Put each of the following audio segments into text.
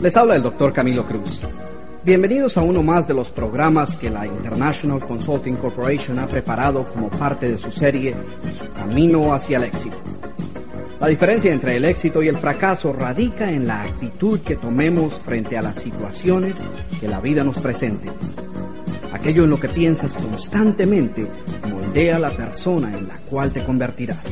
Les habla el doctor Camilo Cruz. Bienvenidos a uno más de los programas que la International Consulting Corporation ha preparado como parte de su serie Camino hacia el éxito. La diferencia entre el éxito y el fracaso radica en la actitud que tomemos frente a las situaciones que la vida nos presente. Aquello en lo que piensas constantemente moldea la persona en la cual te convertirás.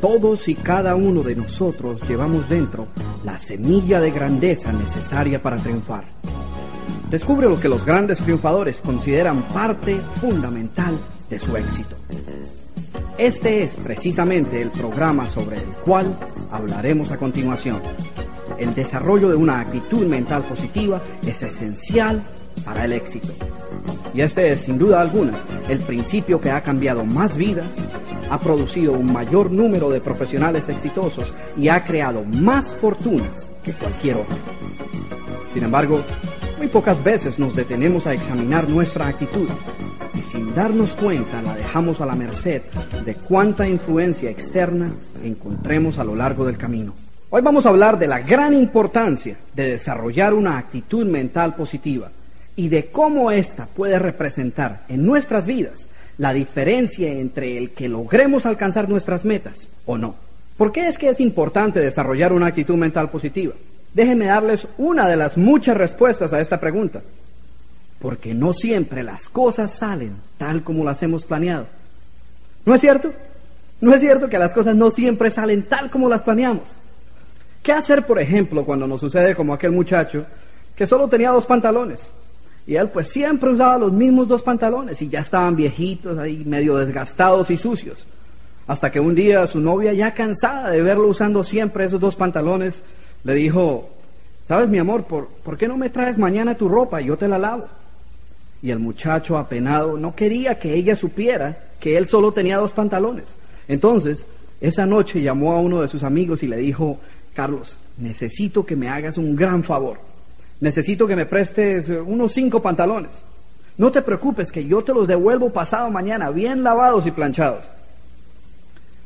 Todos y cada uno de nosotros llevamos dentro la semilla de grandeza necesaria para triunfar. Descubre lo que los grandes triunfadores consideran parte fundamental de su éxito. Este es precisamente el programa sobre el cual hablaremos a continuación. El desarrollo de una actitud mental positiva es esencial para el éxito. Y este es, sin duda alguna, el principio que ha cambiado más vidas, ha producido un mayor número de profesionales exitosos y ha creado más fortunas que cualquier otro. Sin embargo, muy pocas veces nos detenemos a examinar nuestra actitud y sin darnos cuenta la dejamos a la merced de cuánta influencia externa encontremos a lo largo del camino. Hoy vamos a hablar de la gran importancia de desarrollar una actitud mental positiva y de cómo ésta puede representar en nuestras vidas la diferencia entre el que logremos alcanzar nuestras metas o no. ¿Por qué es que es importante desarrollar una actitud mental positiva? Déjenme darles una de las muchas respuestas a esta pregunta. Porque no siempre las cosas salen tal como las hemos planeado. ¿No es cierto? ¿No es cierto que las cosas no siempre salen tal como las planeamos? ¿Qué hacer, por ejemplo, cuando nos sucede como aquel muchacho que solo tenía dos pantalones? Y él pues siempre usaba los mismos dos pantalones y ya estaban viejitos ahí, medio desgastados y sucios. Hasta que un día su novia, ya cansada de verlo usando siempre esos dos pantalones, le dijo, ¿sabes mi amor, por, ¿por qué no me traes mañana tu ropa y yo te la lavo? Y el muchacho apenado no quería que ella supiera que él solo tenía dos pantalones. Entonces, esa noche llamó a uno de sus amigos y le dijo, Carlos, necesito que me hagas un gran favor. Necesito que me prestes unos cinco pantalones. No te preocupes que yo te los devuelvo pasado mañana, bien lavados y planchados.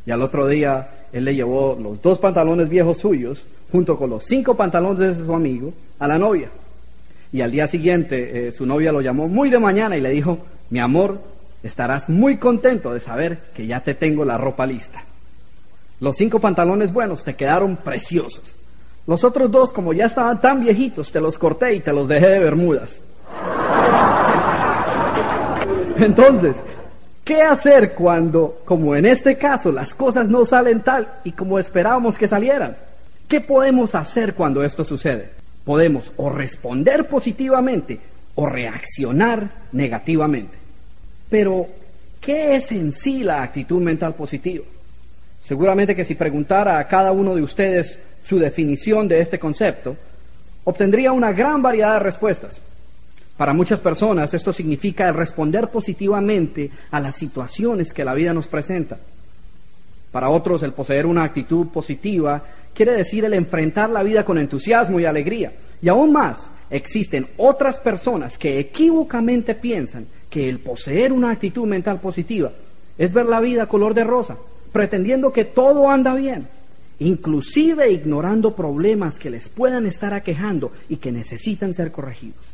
Y al otro día él le llevó los dos pantalones viejos suyos, junto con los cinco pantalones de su amigo, a la novia. Y al día siguiente eh, su novia lo llamó muy de mañana y le dijo, mi amor, estarás muy contento de saber que ya te tengo la ropa lista. Los cinco pantalones buenos te quedaron preciosos. Los otros dos, como ya estaban tan viejitos, te los corté y te los dejé de bermudas. Entonces, ¿qué hacer cuando, como en este caso, las cosas no salen tal y como esperábamos que salieran? ¿Qué podemos hacer cuando esto sucede? Podemos o responder positivamente o reaccionar negativamente. Pero, ¿qué es en sí la actitud mental positiva? Seguramente que si preguntara a cada uno de ustedes su definición de este concepto, obtendría una gran variedad de respuestas. Para muchas personas esto significa el responder positivamente a las situaciones que la vida nos presenta. Para otros el poseer una actitud positiva quiere decir el enfrentar la vida con entusiasmo y alegría. Y aún más, existen otras personas que equívocamente piensan que el poseer una actitud mental positiva es ver la vida color de rosa, pretendiendo que todo anda bien inclusive ignorando problemas que les puedan estar aquejando y que necesitan ser corregidos.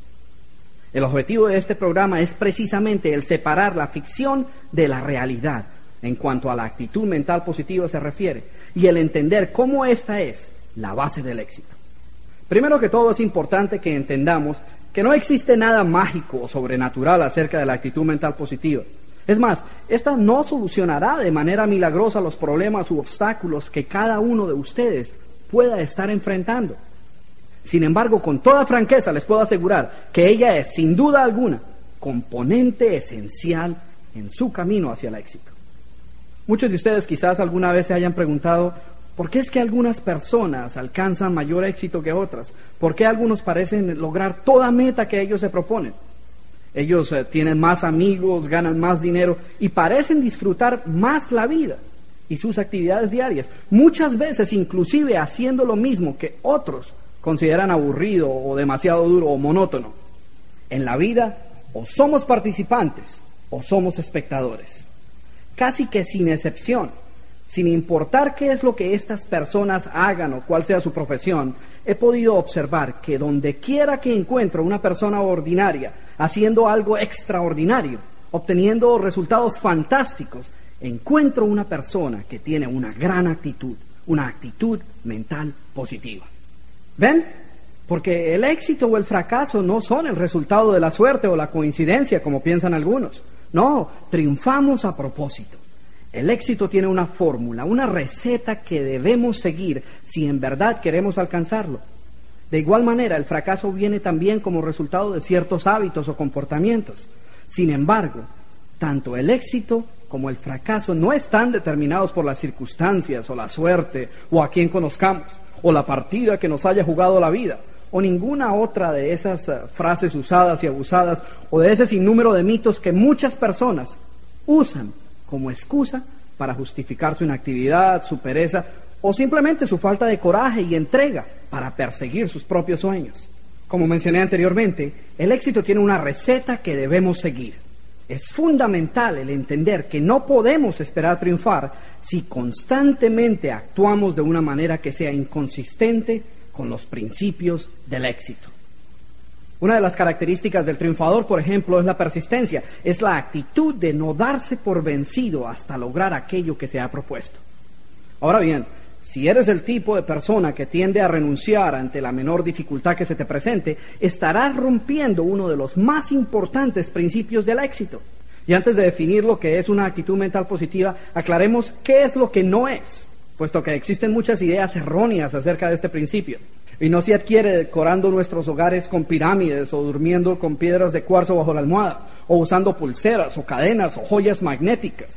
El objetivo de este programa es precisamente el separar la ficción de la realidad en cuanto a la actitud mental positiva se refiere y el entender cómo esta es la base del éxito. Primero que todo es importante que entendamos que no existe nada mágico o sobrenatural acerca de la actitud mental positiva. Es más, esta no solucionará de manera milagrosa los problemas u obstáculos que cada uno de ustedes pueda estar enfrentando. Sin embargo, con toda franqueza les puedo asegurar que ella es, sin duda alguna, componente esencial en su camino hacia el éxito. Muchos de ustedes quizás alguna vez se hayan preguntado, ¿por qué es que algunas personas alcanzan mayor éxito que otras? ¿Por qué algunos parecen lograr toda meta que ellos se proponen? Ellos eh, tienen más amigos, ganan más dinero y parecen disfrutar más la vida y sus actividades diarias. Muchas veces inclusive haciendo lo mismo que otros consideran aburrido o demasiado duro o monótono. En la vida o somos participantes o somos espectadores. Casi que sin excepción, sin importar qué es lo que estas personas hagan o cuál sea su profesión, he podido observar que donde quiera que encuentro una persona ordinaria haciendo algo extraordinario, obteniendo resultados fantásticos, encuentro una persona que tiene una gran actitud, una actitud mental positiva. ¿Ven? Porque el éxito o el fracaso no son el resultado de la suerte o la coincidencia, como piensan algunos. No, triunfamos a propósito. El éxito tiene una fórmula, una receta que debemos seguir si en verdad queremos alcanzarlo. De igual manera, el fracaso viene también como resultado de ciertos hábitos o comportamientos. Sin embargo, tanto el éxito como el fracaso no están determinados por las circunstancias o la suerte o a quien conozcamos o la partida que nos haya jugado la vida o ninguna otra de esas eh, frases usadas y abusadas o de ese sinnúmero de mitos que muchas personas usan como excusa para justificar su inactividad, su pereza o simplemente su falta de coraje y entrega para perseguir sus propios sueños. Como mencioné anteriormente, el éxito tiene una receta que debemos seguir. Es fundamental el entender que no podemos esperar triunfar si constantemente actuamos de una manera que sea inconsistente con los principios del éxito. Una de las características del triunfador, por ejemplo, es la persistencia, es la actitud de no darse por vencido hasta lograr aquello que se ha propuesto. Ahora bien, si eres el tipo de persona que tiende a renunciar ante la menor dificultad que se te presente, estarás rompiendo uno de los más importantes principios del éxito. Y antes de definir lo que es una actitud mental positiva, aclaremos qué es lo que no es, puesto que existen muchas ideas erróneas acerca de este principio. Y no se adquiere decorando nuestros hogares con pirámides o durmiendo con piedras de cuarzo bajo la almohada, o usando pulseras o cadenas o joyas magnéticas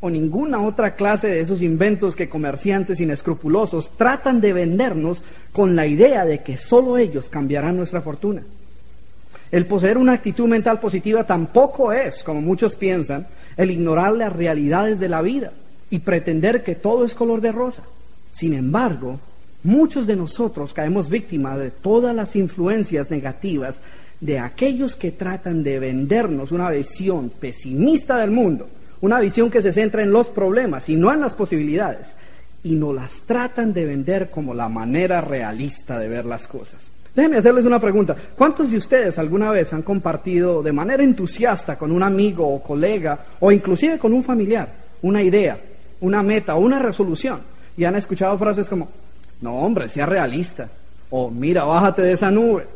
o ninguna otra clase de esos inventos que comerciantes inescrupulosos tratan de vendernos con la idea de que solo ellos cambiarán nuestra fortuna. El poseer una actitud mental positiva tampoco es, como muchos piensan, el ignorar las realidades de la vida y pretender que todo es color de rosa. Sin embargo, muchos de nosotros caemos víctimas de todas las influencias negativas de aquellos que tratan de vendernos una visión pesimista del mundo una visión que se centra en los problemas y no en las posibilidades, y nos las tratan de vender como la manera realista de ver las cosas. Déjenme hacerles una pregunta. ¿Cuántos de ustedes alguna vez han compartido de manera entusiasta con un amigo o colega o inclusive con un familiar una idea, una meta o una resolución y han escuchado frases como, no hombre, sea realista o mira, bájate de esa nube?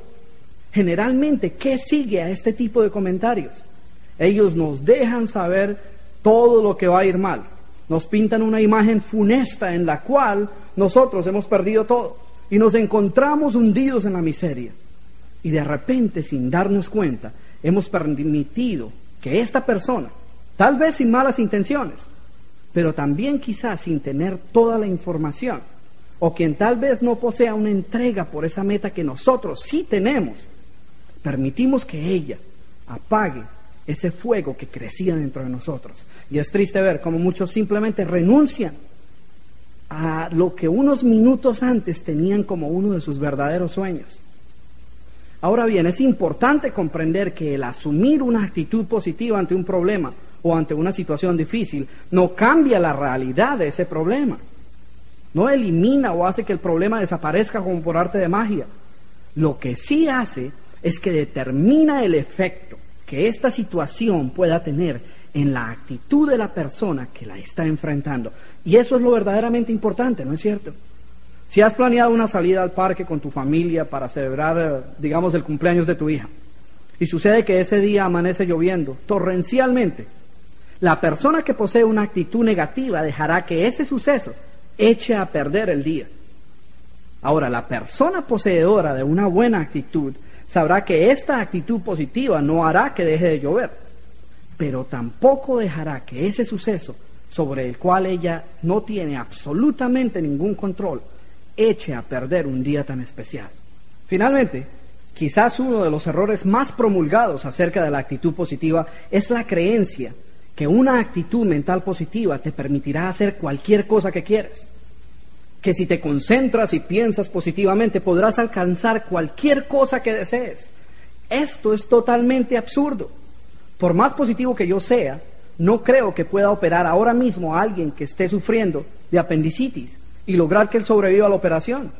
Generalmente, ¿qué sigue a este tipo de comentarios? Ellos nos dejan saber todo lo que va a ir mal. Nos pintan una imagen funesta en la cual nosotros hemos perdido todo y nos encontramos hundidos en la miseria. Y de repente, sin darnos cuenta, hemos permitido que esta persona, tal vez sin malas intenciones, pero también quizás sin tener toda la información, o quien tal vez no posea una entrega por esa meta que nosotros sí tenemos, permitimos que ella apague ese fuego que crecía dentro de nosotros. Y es triste ver cómo muchos simplemente renuncian a lo que unos minutos antes tenían como uno de sus verdaderos sueños. Ahora bien, es importante comprender que el asumir una actitud positiva ante un problema o ante una situación difícil no cambia la realidad de ese problema. No elimina o hace que el problema desaparezca como por arte de magia. Lo que sí hace es que determina el efecto que esta situación pueda tener en la actitud de la persona que la está enfrentando. Y eso es lo verdaderamente importante, ¿no es cierto? Si has planeado una salida al parque con tu familia para celebrar, eh, digamos, el cumpleaños de tu hija, y sucede que ese día amanece lloviendo torrencialmente, la persona que posee una actitud negativa dejará que ese suceso eche a perder el día. Ahora, la persona poseedora de una buena actitud sabrá que esta actitud positiva no hará que deje de llover, pero tampoco dejará que ese suceso sobre el cual ella no tiene absolutamente ningún control eche a perder un día tan especial. Finalmente, quizás uno de los errores más promulgados acerca de la actitud positiva es la creencia que una actitud mental positiva te permitirá hacer cualquier cosa que quieras que si te concentras y piensas positivamente podrás alcanzar cualquier cosa que desees. Esto es totalmente absurdo. Por más positivo que yo sea, no creo que pueda operar ahora mismo a alguien que esté sufriendo de apendicitis y lograr que él sobreviva a la operación.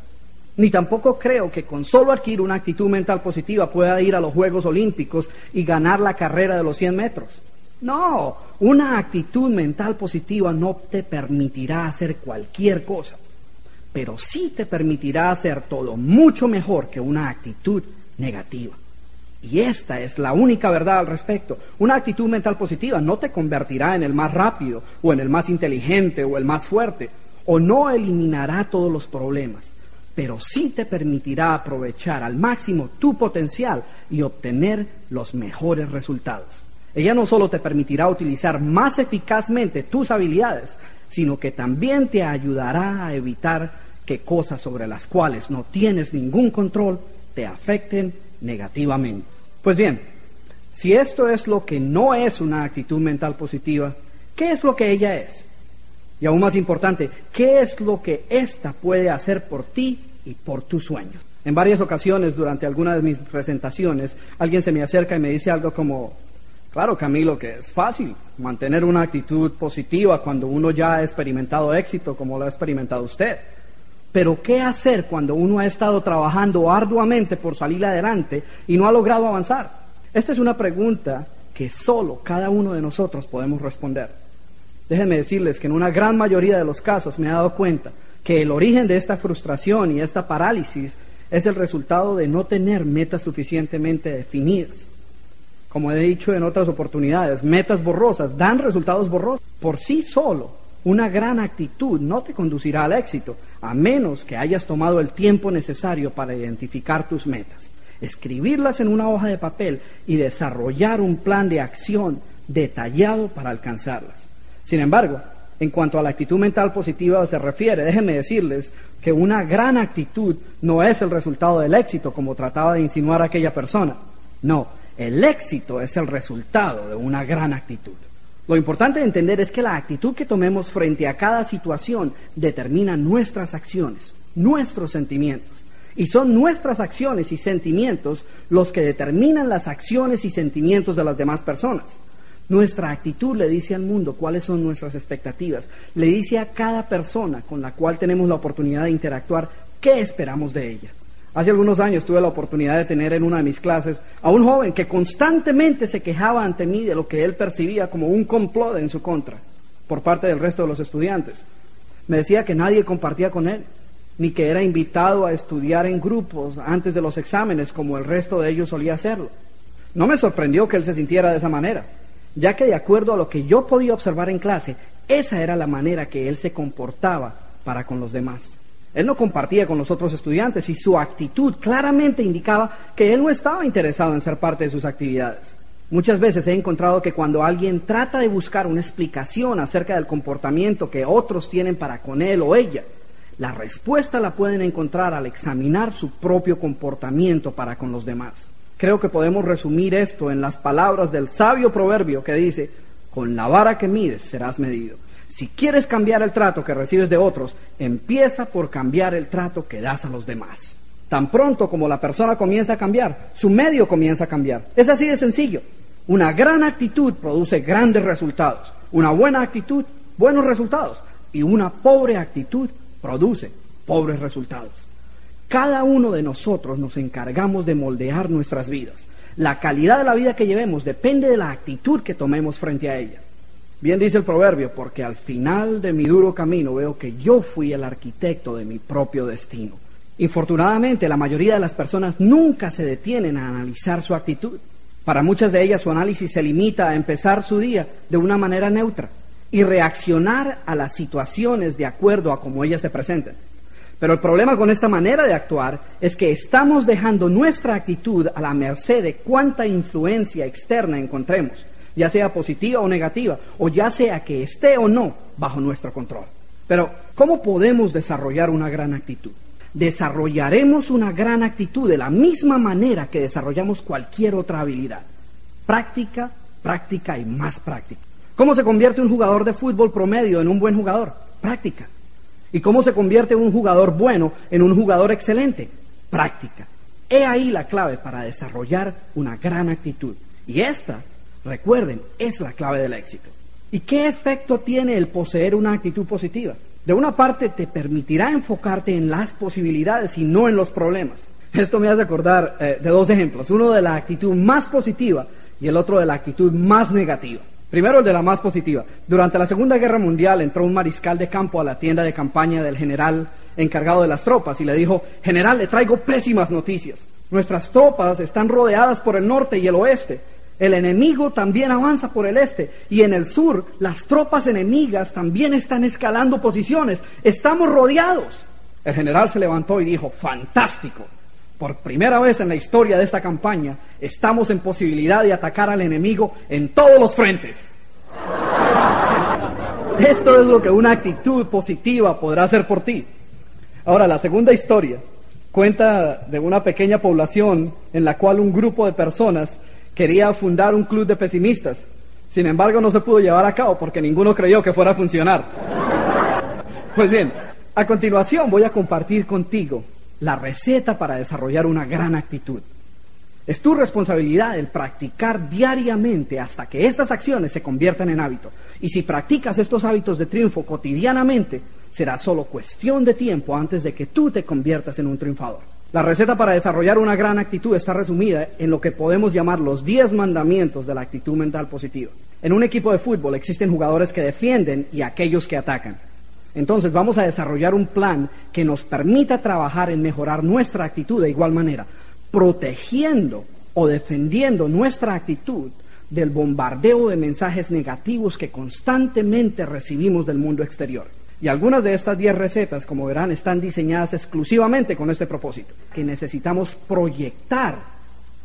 Ni tampoco creo que con solo adquirir una actitud mental positiva pueda ir a los Juegos Olímpicos y ganar la carrera de los 100 metros. No, una actitud mental positiva no te permitirá hacer cualquier cosa, pero sí te permitirá hacer todo mucho mejor que una actitud negativa. Y esta es la única verdad al respecto. Una actitud mental positiva no te convertirá en el más rápido o en el más inteligente o el más fuerte, o no eliminará todos los problemas, pero sí te permitirá aprovechar al máximo tu potencial y obtener los mejores resultados. Ella no solo te permitirá utilizar más eficazmente tus habilidades, sino que también te ayudará a evitar que cosas sobre las cuales no tienes ningún control te afecten negativamente. Pues bien, si esto es lo que no es una actitud mental positiva, ¿qué es lo que ella es? Y aún más importante, ¿qué es lo que ésta puede hacer por ti y por tus sueños? En varias ocasiones durante alguna de mis presentaciones, alguien se me acerca y me dice algo como, Claro, Camilo, que es fácil mantener una actitud positiva cuando uno ya ha experimentado éxito como lo ha experimentado usted. Pero ¿qué hacer cuando uno ha estado trabajando arduamente por salir adelante y no ha logrado avanzar? Esta es una pregunta que solo cada uno de nosotros podemos responder. Déjenme decirles que en una gran mayoría de los casos me he dado cuenta que el origen de esta frustración y esta parálisis es el resultado de no tener metas suficientemente definidas como he dicho en otras oportunidades, metas borrosas dan resultados borrosos. Por sí solo, una gran actitud no te conducirá al éxito, a menos que hayas tomado el tiempo necesario para identificar tus metas, escribirlas en una hoja de papel y desarrollar un plan de acción detallado para alcanzarlas. Sin embargo, en cuanto a la actitud mental positiva se refiere, déjenme decirles que una gran actitud no es el resultado del éxito, como trataba de insinuar aquella persona. No, el éxito es el resultado de una gran actitud. Lo importante de entender es que la actitud que tomemos frente a cada situación determina nuestras acciones, nuestros sentimientos. Y son nuestras acciones y sentimientos los que determinan las acciones y sentimientos de las demás personas. Nuestra actitud le dice al mundo cuáles son nuestras expectativas, le dice a cada persona con la cual tenemos la oportunidad de interactuar qué esperamos de ella. Hace algunos años tuve la oportunidad de tener en una de mis clases a un joven que constantemente se quejaba ante mí de lo que él percibía como un complot en su contra por parte del resto de los estudiantes. Me decía que nadie compartía con él, ni que era invitado a estudiar en grupos antes de los exámenes como el resto de ellos solía hacerlo. No me sorprendió que él se sintiera de esa manera, ya que de acuerdo a lo que yo podía observar en clase, esa era la manera que él se comportaba para con los demás. Él no compartía con los otros estudiantes y su actitud claramente indicaba que él no estaba interesado en ser parte de sus actividades. Muchas veces he encontrado que cuando alguien trata de buscar una explicación acerca del comportamiento que otros tienen para con él o ella, la respuesta la pueden encontrar al examinar su propio comportamiento para con los demás. Creo que podemos resumir esto en las palabras del sabio proverbio que dice, con la vara que mides serás medido. Si quieres cambiar el trato que recibes de otros, empieza por cambiar el trato que das a los demás. Tan pronto como la persona comienza a cambiar, su medio comienza a cambiar. Es así de sencillo. Una gran actitud produce grandes resultados. Una buena actitud, buenos resultados. Y una pobre actitud produce pobres resultados. Cada uno de nosotros nos encargamos de moldear nuestras vidas. La calidad de la vida que llevemos depende de la actitud que tomemos frente a ella. Bien dice el proverbio, porque al final de mi duro camino veo que yo fui el arquitecto de mi propio destino. Infortunadamente, la mayoría de las personas nunca se detienen a analizar su actitud. Para muchas de ellas su análisis se limita a empezar su día de una manera neutra y reaccionar a las situaciones de acuerdo a cómo ellas se presenten. Pero el problema con esta manera de actuar es que estamos dejando nuestra actitud a la merced de cuánta influencia externa encontremos ya sea positiva o negativa, o ya sea que esté o no bajo nuestro control. Pero, ¿cómo podemos desarrollar una gran actitud? Desarrollaremos una gran actitud de la misma manera que desarrollamos cualquier otra habilidad. Práctica, práctica y más práctica. ¿Cómo se convierte un jugador de fútbol promedio en un buen jugador? Práctica. ¿Y cómo se convierte un jugador bueno en un jugador excelente? Práctica. He ahí la clave para desarrollar una gran actitud. Y esta Recuerden, es la clave del éxito. ¿Y qué efecto tiene el poseer una actitud positiva? De una parte te permitirá enfocarte en las posibilidades y no en los problemas. Esto me hace acordar eh, de dos ejemplos, uno de la actitud más positiva y el otro de la actitud más negativa. Primero el de la más positiva. Durante la Segunda Guerra Mundial entró un mariscal de campo a la tienda de campaña del general encargado de las tropas y le dijo, general, le traigo pésimas noticias. Nuestras tropas están rodeadas por el norte y el oeste. El enemigo también avanza por el este y en el sur las tropas enemigas también están escalando posiciones. Estamos rodeados. El general se levantó y dijo, fantástico. Por primera vez en la historia de esta campaña estamos en posibilidad de atacar al enemigo en todos los frentes. Esto es lo que una actitud positiva podrá hacer por ti. Ahora, la segunda historia cuenta de una pequeña población en la cual un grupo de personas quería fundar un club de pesimistas. Sin embargo, no se pudo llevar a cabo porque ninguno creyó que fuera a funcionar. Pues bien, a continuación voy a compartir contigo la receta para desarrollar una gran actitud. Es tu responsabilidad el practicar diariamente hasta que estas acciones se conviertan en hábito. Y si practicas estos hábitos de triunfo cotidianamente, será solo cuestión de tiempo antes de que tú te conviertas en un triunfador. La receta para desarrollar una gran actitud está resumida en lo que podemos llamar los 10 mandamientos de la actitud mental positiva. En un equipo de fútbol existen jugadores que defienden y aquellos que atacan. Entonces vamos a desarrollar un plan que nos permita trabajar en mejorar nuestra actitud de igual manera, protegiendo o defendiendo nuestra actitud del bombardeo de mensajes negativos que constantemente recibimos del mundo exterior. Y algunas de estas 10 recetas, como verán, están diseñadas exclusivamente con este propósito, que necesitamos proyectar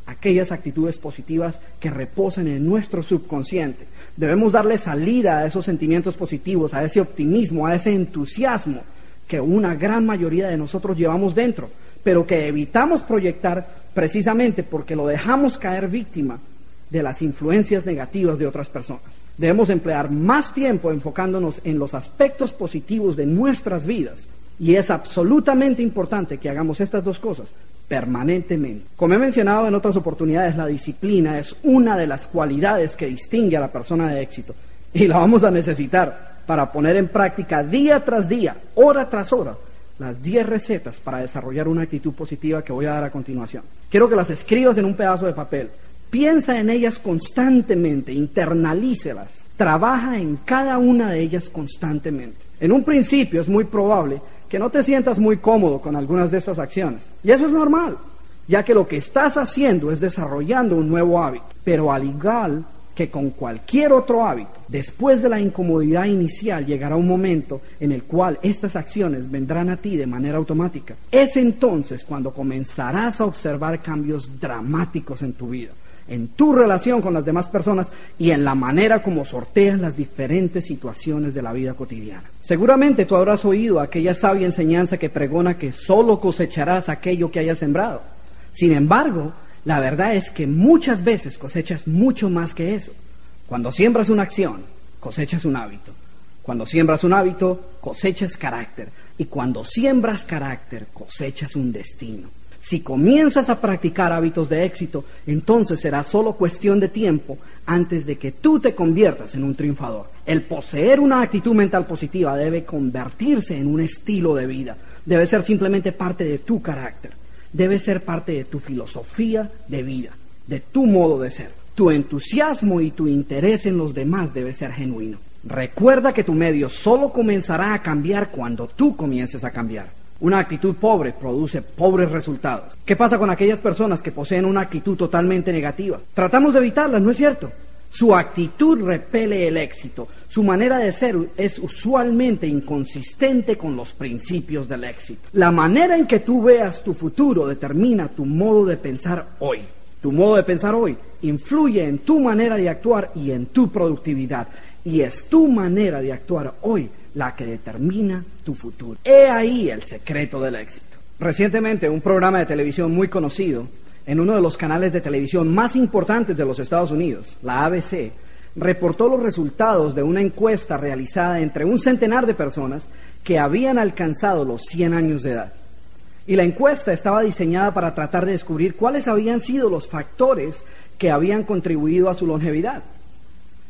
aquellas actitudes positivas que reposan en nuestro subconsciente. Debemos darle salida a esos sentimientos positivos, a ese optimismo, a ese entusiasmo que una gran mayoría de nosotros llevamos dentro, pero que evitamos proyectar precisamente porque lo dejamos caer víctima de las influencias negativas de otras personas. Debemos emplear más tiempo enfocándonos en los aspectos positivos de nuestras vidas. Y es absolutamente importante que hagamos estas dos cosas permanentemente. Como he mencionado en otras oportunidades, la disciplina es una de las cualidades que distingue a la persona de éxito. Y la vamos a necesitar para poner en práctica día tras día, hora tras hora, las 10 recetas para desarrollar una actitud positiva que voy a dar a continuación. Quiero que las escribas en un pedazo de papel Piensa en ellas constantemente, internalícelas, trabaja en cada una de ellas constantemente. En un principio es muy probable que no te sientas muy cómodo con algunas de estas acciones. Y eso es normal, ya que lo que estás haciendo es desarrollando un nuevo hábito. Pero al igual que con cualquier otro hábito, después de la incomodidad inicial llegará un momento en el cual estas acciones vendrán a ti de manera automática. Es entonces cuando comenzarás a observar cambios dramáticos en tu vida en tu relación con las demás personas y en la manera como sorteas las diferentes situaciones de la vida cotidiana. Seguramente tú habrás oído aquella sabia enseñanza que pregona que solo cosecharás aquello que hayas sembrado. Sin embargo, la verdad es que muchas veces cosechas mucho más que eso. Cuando siembras una acción, cosechas un hábito. Cuando siembras un hábito, cosechas carácter. Y cuando siembras carácter, cosechas un destino. Si comienzas a practicar hábitos de éxito, entonces será solo cuestión de tiempo antes de que tú te conviertas en un triunfador. El poseer una actitud mental positiva debe convertirse en un estilo de vida, debe ser simplemente parte de tu carácter, debe ser parte de tu filosofía de vida, de tu modo de ser. Tu entusiasmo y tu interés en los demás debe ser genuino. Recuerda que tu medio solo comenzará a cambiar cuando tú comiences a cambiar. Una actitud pobre produce pobres resultados. ¿Qué pasa con aquellas personas que poseen una actitud totalmente negativa? Tratamos de evitarlas, ¿no es cierto? Su actitud repele el éxito. Su manera de ser es usualmente inconsistente con los principios del éxito. La manera en que tú veas tu futuro determina tu modo de pensar hoy. Tu modo de pensar hoy influye en tu manera de actuar y en tu productividad. Y es tu manera de actuar hoy la que determina tu futuro. He ahí el secreto del éxito. Recientemente un programa de televisión muy conocido, en uno de los canales de televisión más importantes de los Estados Unidos, la ABC, reportó los resultados de una encuesta realizada entre un centenar de personas que habían alcanzado los 100 años de edad. Y la encuesta estaba diseñada para tratar de descubrir cuáles habían sido los factores que habían contribuido a su longevidad.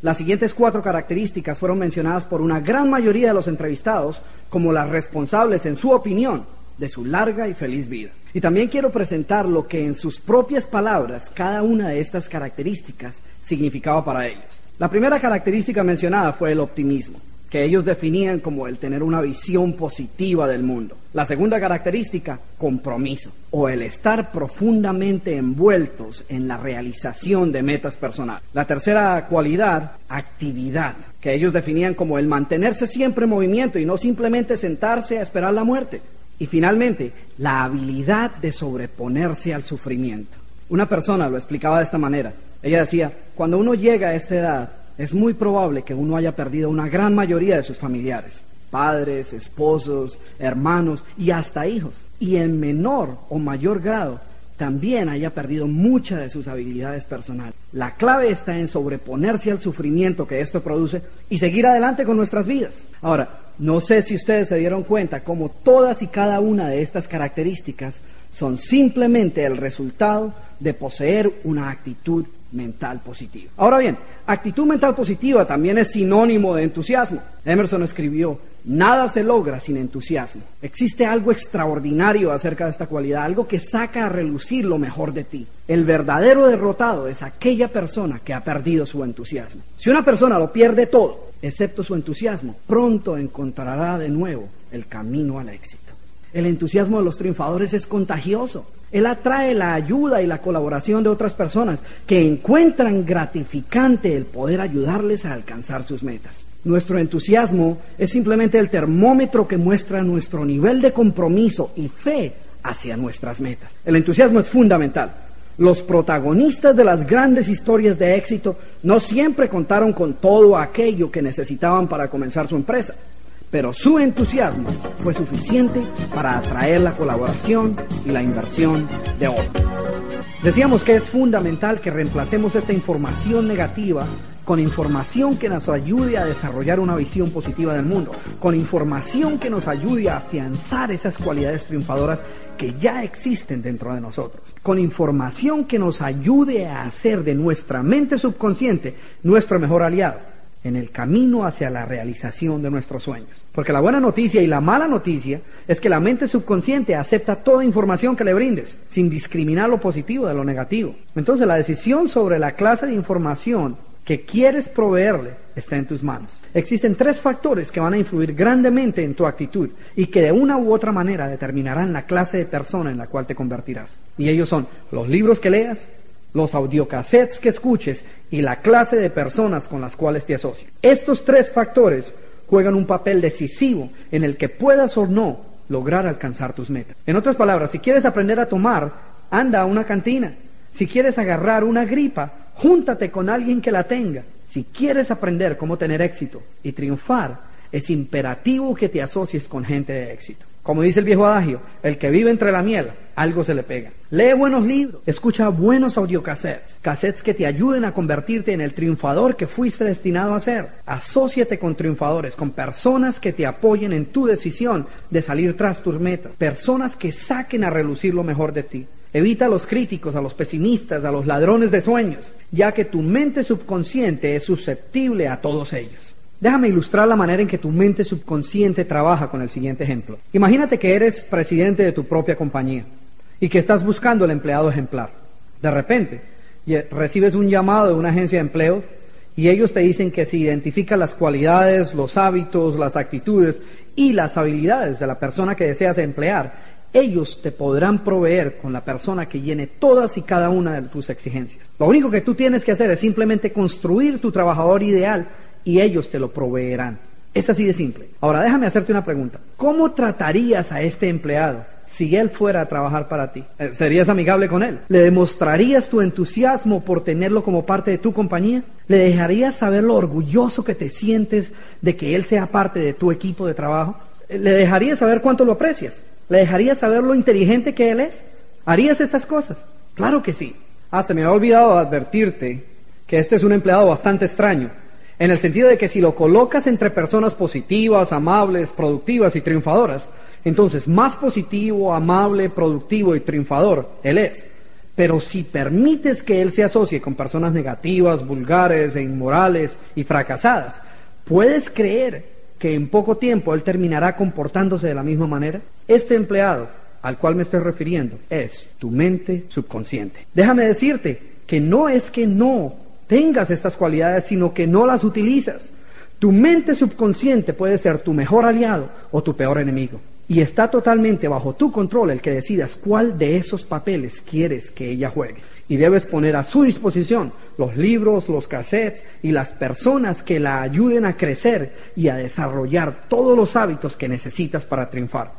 Las siguientes cuatro características fueron mencionadas por una gran mayoría de los entrevistados como las responsables, en su opinión, de su larga y feliz vida. Y también quiero presentar lo que en sus propias palabras cada una de estas características significaba para ellos. La primera característica mencionada fue el optimismo que ellos definían como el tener una visión positiva del mundo. La segunda característica, compromiso, o el estar profundamente envueltos en la realización de metas personales. La tercera cualidad, actividad, que ellos definían como el mantenerse siempre en movimiento y no simplemente sentarse a esperar la muerte. Y finalmente, la habilidad de sobreponerse al sufrimiento. Una persona lo explicaba de esta manera. Ella decía, cuando uno llega a esta edad, es muy probable que uno haya perdido una gran mayoría de sus familiares, padres, esposos, hermanos y hasta hijos. Y en menor o mayor grado también haya perdido muchas de sus habilidades personales. La clave está en sobreponerse al sufrimiento que esto produce y seguir adelante con nuestras vidas. Ahora, no sé si ustedes se dieron cuenta cómo todas y cada una de estas características son simplemente el resultado de poseer una actitud mental positiva. Ahora bien, actitud mental positiva también es sinónimo de entusiasmo. Emerson escribió, nada se logra sin entusiasmo. Existe algo extraordinario acerca de esta cualidad, algo que saca a relucir lo mejor de ti. El verdadero derrotado es aquella persona que ha perdido su entusiasmo. Si una persona lo pierde todo, excepto su entusiasmo, pronto encontrará de nuevo el camino al éxito. El entusiasmo de los triunfadores es contagioso. Él atrae la ayuda y la colaboración de otras personas que encuentran gratificante el poder ayudarles a alcanzar sus metas. Nuestro entusiasmo es simplemente el termómetro que muestra nuestro nivel de compromiso y fe hacia nuestras metas. El entusiasmo es fundamental. Los protagonistas de las grandes historias de éxito no siempre contaron con todo aquello que necesitaban para comenzar su empresa pero su entusiasmo fue suficiente para atraer la colaboración y la inversión de otros. Decíamos que es fundamental que reemplacemos esta información negativa con información que nos ayude a desarrollar una visión positiva del mundo, con información que nos ayude a afianzar esas cualidades triunfadoras que ya existen dentro de nosotros, con información que nos ayude a hacer de nuestra mente subconsciente nuestro mejor aliado en el camino hacia la realización de nuestros sueños. Porque la buena noticia y la mala noticia es que la mente subconsciente acepta toda información que le brindes, sin discriminar lo positivo de lo negativo. Entonces la decisión sobre la clase de información que quieres proveerle está en tus manos. Existen tres factores que van a influir grandemente en tu actitud y que de una u otra manera determinarán la clase de persona en la cual te convertirás. Y ellos son los libros que leas, los audiocassettes que escuches y la clase de personas con las cuales te asocias. Estos tres factores juegan un papel decisivo en el que puedas o no lograr alcanzar tus metas. En otras palabras, si quieres aprender a tomar, anda a una cantina. Si quieres agarrar una gripa, júntate con alguien que la tenga. Si quieres aprender cómo tener éxito y triunfar, es imperativo que te asocies con gente de éxito. Como dice el viejo adagio, el que vive entre la miel, algo se le pega. Lee buenos libros, escucha buenos audiocassettes, cassettes que te ayuden a convertirte en el triunfador que fuiste destinado a ser. Asociate con triunfadores, con personas que te apoyen en tu decisión de salir tras tus metas, personas que saquen a relucir lo mejor de ti. Evita a los críticos, a los pesimistas, a los ladrones de sueños, ya que tu mente subconsciente es susceptible a todos ellos. Déjame ilustrar la manera en que tu mente subconsciente trabaja con el siguiente ejemplo. Imagínate que eres presidente de tu propia compañía y que estás buscando el empleado ejemplar. De repente, recibes un llamado de una agencia de empleo y ellos te dicen que si identificas las cualidades, los hábitos, las actitudes y las habilidades de la persona que deseas emplear, ellos te podrán proveer con la persona que llene todas y cada una de tus exigencias. Lo único que tú tienes que hacer es simplemente construir tu trabajador ideal y ellos te lo proveerán. Es así de simple. Ahora déjame hacerte una pregunta. ¿Cómo tratarías a este empleado si él fuera a trabajar para ti? Eh, ¿Serías amigable con él? ¿Le demostrarías tu entusiasmo por tenerlo como parte de tu compañía? ¿Le dejarías saber lo orgulloso que te sientes de que él sea parte de tu equipo de trabajo? Eh, ¿Le dejarías saber cuánto lo aprecias? ¿Le dejarías saber lo inteligente que él es? ¿Harías estas cosas? Claro que sí. Ah, se me ha olvidado advertirte que este es un empleado bastante extraño en el sentido de que si lo colocas entre personas positivas, amables, productivas y triunfadoras, entonces más positivo, amable, productivo y triunfador él es. Pero si permites que él se asocie con personas negativas, vulgares e inmorales y fracasadas, ¿puedes creer que en poco tiempo él terminará comportándose de la misma manera? Este empleado al cual me estoy refiriendo es tu mente subconsciente. Déjame decirte que no es que no tengas estas cualidades, sino que no las utilizas. Tu mente subconsciente puede ser tu mejor aliado o tu peor enemigo. Y está totalmente bajo tu control el que decidas cuál de esos papeles quieres que ella juegue. Y debes poner a su disposición los libros, los cassettes y las personas que la ayuden a crecer y a desarrollar todos los hábitos que necesitas para triunfar.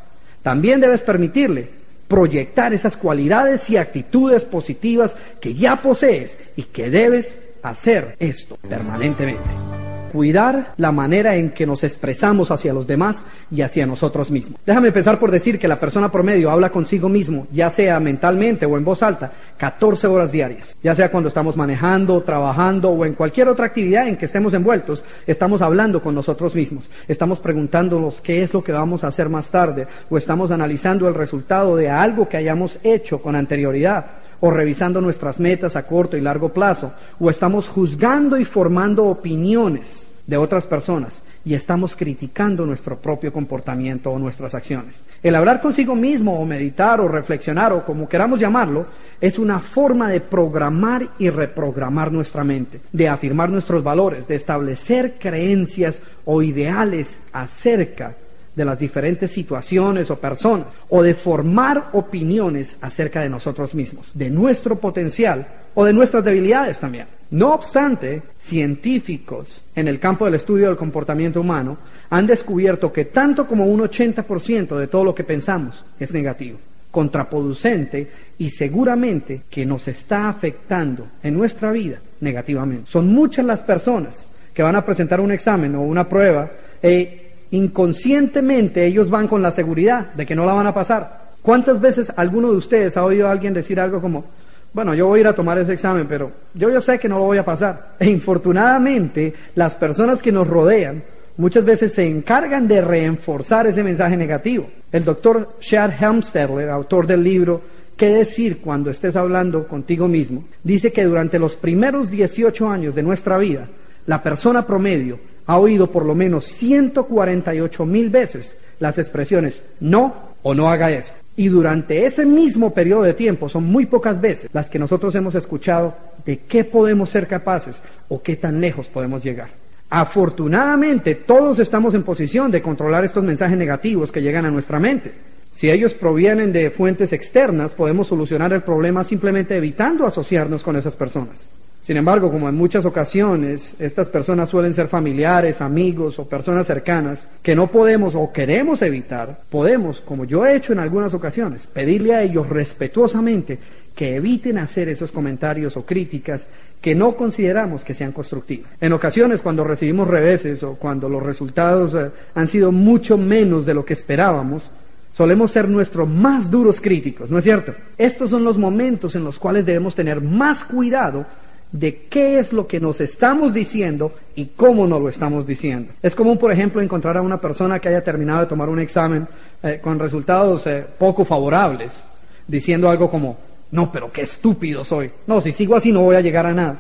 También debes permitirle proyectar esas cualidades y actitudes positivas que ya posees y que debes hacer esto permanentemente cuidar la manera en que nos expresamos hacia los demás y hacia nosotros mismos. Déjame empezar por decir que la persona promedio habla consigo mismo, ya sea mentalmente o en voz alta, 14 horas diarias. Ya sea cuando estamos manejando, trabajando o en cualquier otra actividad en que estemos envueltos, estamos hablando con nosotros mismos. Estamos preguntándonos qué es lo que vamos a hacer más tarde o estamos analizando el resultado de algo que hayamos hecho con anterioridad o revisando nuestras metas a corto y largo plazo, o estamos juzgando y formando opiniones de otras personas y estamos criticando nuestro propio comportamiento o nuestras acciones. El hablar consigo mismo o meditar o reflexionar o como queramos llamarlo es una forma de programar y reprogramar nuestra mente, de afirmar nuestros valores, de establecer creencias o ideales acerca de las diferentes situaciones o personas, o de formar opiniones acerca de nosotros mismos, de nuestro potencial o de nuestras debilidades también. No obstante, científicos en el campo del estudio del comportamiento humano han descubierto que tanto como un 80% de todo lo que pensamos es negativo, contraproducente y seguramente que nos está afectando en nuestra vida negativamente. Son muchas las personas que van a presentar un examen o una prueba e inconscientemente ellos van con la seguridad de que no la van a pasar. ¿Cuántas veces alguno de ustedes ha oído a alguien decir algo como, bueno, yo voy a ir a tomar ese examen, pero yo ya sé que no lo voy a pasar? E infortunadamente, las personas que nos rodean muchas veces se encargan de reenforzar ese mensaje negativo. El doctor Chad Helmstedler, autor del libro ¿Qué decir cuando estés hablando contigo mismo? Dice que durante los primeros 18 años de nuestra vida, la persona promedio ha oído por lo menos 148 mil veces las expresiones no o no haga eso. Y durante ese mismo periodo de tiempo son muy pocas veces las que nosotros hemos escuchado de qué podemos ser capaces o qué tan lejos podemos llegar. Afortunadamente todos estamos en posición de controlar estos mensajes negativos que llegan a nuestra mente. Si ellos provienen de fuentes externas, podemos solucionar el problema simplemente evitando asociarnos con esas personas. Sin embargo, como en muchas ocasiones estas personas suelen ser familiares, amigos o personas cercanas que no podemos o queremos evitar, podemos, como yo he hecho en algunas ocasiones, pedirle a ellos respetuosamente que eviten hacer esos comentarios o críticas que no consideramos que sean constructivos. En ocasiones, cuando recibimos reveses o cuando los resultados eh, han sido mucho menos de lo que esperábamos, solemos ser nuestros más duros críticos, ¿no es cierto? Estos son los momentos en los cuales debemos tener más cuidado de qué es lo que nos estamos diciendo y cómo nos lo estamos diciendo. Es común, por ejemplo, encontrar a una persona que haya terminado de tomar un examen eh, con resultados eh, poco favorables, diciendo algo como, no, pero qué estúpido soy. No, si sigo así no voy a llegar a nada.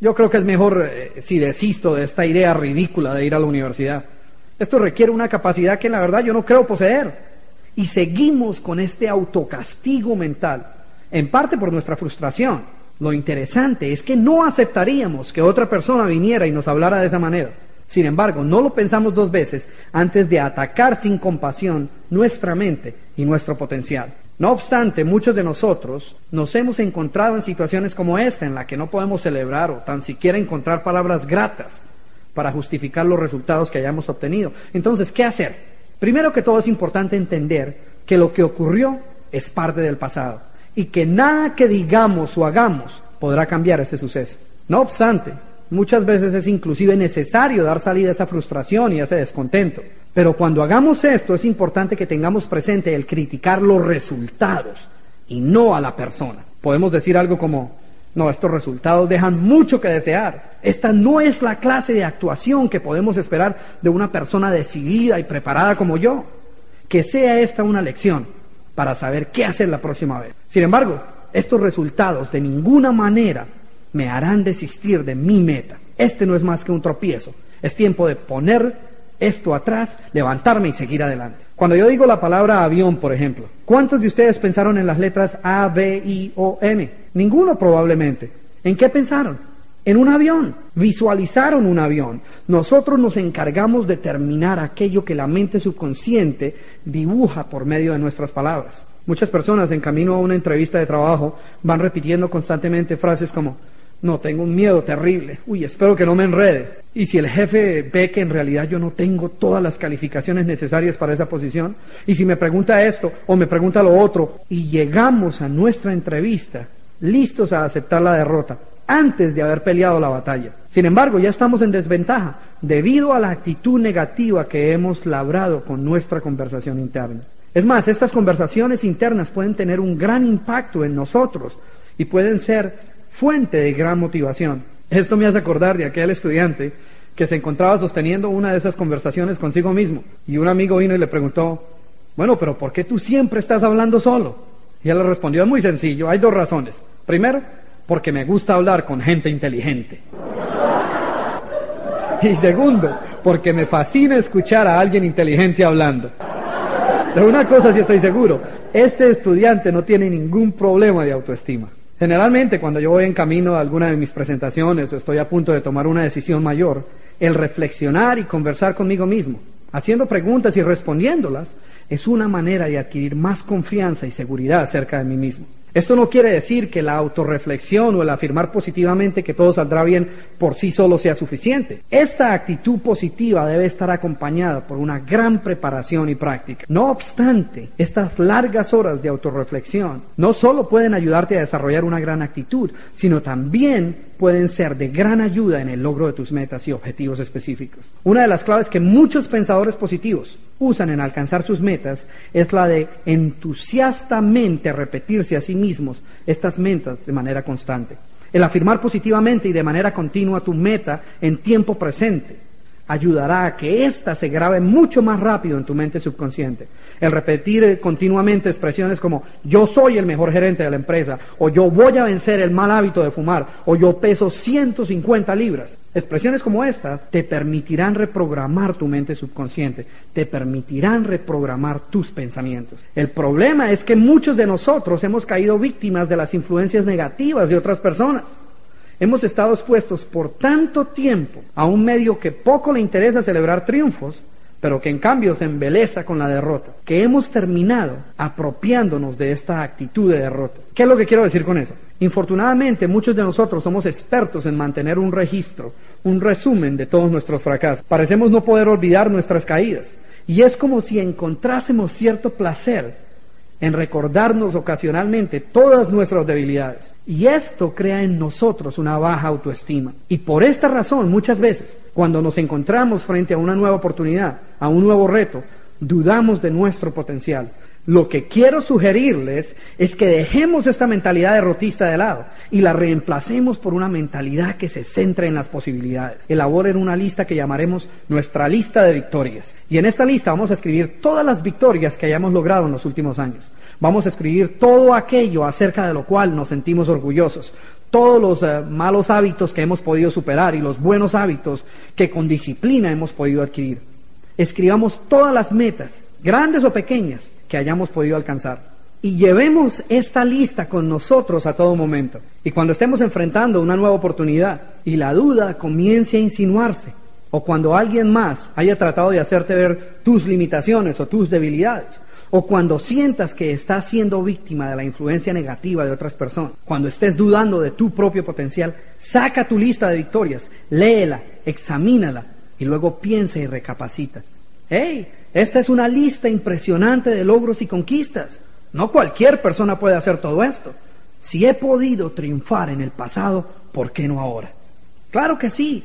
Yo creo que es mejor eh, si desisto de esta idea ridícula de ir a la universidad. Esto requiere una capacidad que la verdad yo no creo poseer. Y seguimos con este autocastigo mental, en parte por nuestra frustración lo interesante es que no aceptaríamos que otra persona viniera y nos hablara de esa manera. Sin embargo, no lo pensamos dos veces antes de atacar sin compasión nuestra mente y nuestro potencial. No obstante, muchos de nosotros nos hemos encontrado en situaciones como esta, en la que no podemos celebrar o tan siquiera encontrar palabras gratas para justificar los resultados que hayamos obtenido. Entonces, ¿qué hacer? Primero que todo es importante entender que lo que ocurrió es parte del pasado y que nada que digamos o hagamos podrá cambiar ese suceso. No obstante, muchas veces es inclusive necesario dar salida a esa frustración y a ese descontento. Pero cuando hagamos esto es importante que tengamos presente el criticar los resultados y no a la persona. Podemos decir algo como, no, estos resultados dejan mucho que desear. Esta no es la clase de actuación que podemos esperar de una persona decidida y preparada como yo. Que sea esta una lección para saber qué hacer la próxima vez. Sin embargo, estos resultados de ninguna manera me harán desistir de mi meta. Este no es más que un tropiezo. Es tiempo de poner esto atrás, levantarme y seguir adelante. Cuando yo digo la palabra avión, por ejemplo, ¿cuántos de ustedes pensaron en las letras A, B, I o M? Ninguno probablemente. ¿En qué pensaron? En un avión. Visualizaron un avión. Nosotros nos encargamos de terminar aquello que la mente subconsciente dibuja por medio de nuestras palabras. Muchas personas en camino a una entrevista de trabajo van repitiendo constantemente frases como, no, tengo un miedo terrible. Uy, espero que no me enrede. Y si el jefe ve que en realidad yo no tengo todas las calificaciones necesarias para esa posición, y si me pregunta esto o me pregunta lo otro, y llegamos a nuestra entrevista listos a aceptar la derrota antes de haber peleado la batalla. Sin embargo, ya estamos en desventaja debido a la actitud negativa que hemos labrado con nuestra conversación interna. Es más, estas conversaciones internas pueden tener un gran impacto en nosotros y pueden ser fuente de gran motivación. Esto me hace acordar de aquel estudiante que se encontraba sosteniendo una de esas conversaciones consigo mismo. Y un amigo vino y le preguntó, bueno, pero ¿por qué tú siempre estás hablando solo? Y él le respondió, es muy sencillo, hay dos razones. Primero, porque me gusta hablar con gente inteligente. Y segundo, porque me fascina escuchar a alguien inteligente hablando. De una cosa sí estoy seguro, este estudiante no tiene ningún problema de autoestima. Generalmente cuando yo voy en camino a alguna de mis presentaciones o estoy a punto de tomar una decisión mayor, el reflexionar y conversar conmigo mismo, haciendo preguntas y respondiéndolas, es una manera de adquirir más confianza y seguridad acerca de mí mismo. Esto no quiere decir que la autorreflexión o el afirmar positivamente que todo saldrá bien por sí solo sea suficiente. Esta actitud positiva debe estar acompañada por una gran preparación y práctica. No obstante, estas largas horas de autorreflexión no solo pueden ayudarte a desarrollar una gran actitud, sino también pueden ser de gran ayuda en el logro de tus metas y objetivos específicos. Una de las claves que muchos pensadores positivos usan en alcanzar sus metas es la de entusiastamente repetirse a sí mismos estas metas de manera constante. El afirmar positivamente y de manera continua tu meta en tiempo presente ayudará a que ésta se grabe mucho más rápido en tu mente subconsciente el repetir continuamente expresiones como yo soy el mejor gerente de la empresa, o yo voy a vencer el mal hábito de fumar, o yo peso 150 libras. Expresiones como estas te permitirán reprogramar tu mente subconsciente, te permitirán reprogramar tus pensamientos. El problema es que muchos de nosotros hemos caído víctimas de las influencias negativas de otras personas. Hemos estado expuestos por tanto tiempo a un medio que poco le interesa celebrar triunfos pero que en cambio se embeleza con la derrota, que hemos terminado apropiándonos de esta actitud de derrota. ¿Qué es lo que quiero decir con eso? Infortunadamente, muchos de nosotros somos expertos en mantener un registro, un resumen de todos nuestros fracasos. Parecemos no poder olvidar nuestras caídas. Y es como si encontrásemos cierto placer en recordarnos ocasionalmente todas nuestras debilidades. Y esto crea en nosotros una baja autoestima. Y por esta razón, muchas veces, cuando nos encontramos frente a una nueva oportunidad, a un nuevo reto, dudamos de nuestro potencial. Lo que quiero sugerirles es que dejemos esta mentalidad derrotista de lado y la reemplacemos por una mentalidad que se centre en las posibilidades. Elaboren una lista que llamaremos nuestra lista de victorias. Y en esta lista vamos a escribir todas las victorias que hayamos logrado en los últimos años. Vamos a escribir todo aquello acerca de lo cual nos sentimos orgullosos, todos los eh, malos hábitos que hemos podido superar y los buenos hábitos que con disciplina hemos podido adquirir. Escribamos todas las metas, grandes o pequeñas, que hayamos podido alcanzar. Y llevemos esta lista con nosotros a todo momento. Y cuando estemos enfrentando una nueva oportunidad y la duda comience a insinuarse, o cuando alguien más haya tratado de hacerte ver tus limitaciones o tus debilidades, o cuando sientas que estás siendo víctima de la influencia negativa de otras personas, cuando estés dudando de tu propio potencial, saca tu lista de victorias, léela, examínala y luego piensa y recapacita. ¡Hey! Esta es una lista impresionante de logros y conquistas. No cualquier persona puede hacer todo esto. Si he podido triunfar en el pasado, ¿por qué no ahora? Claro que sí.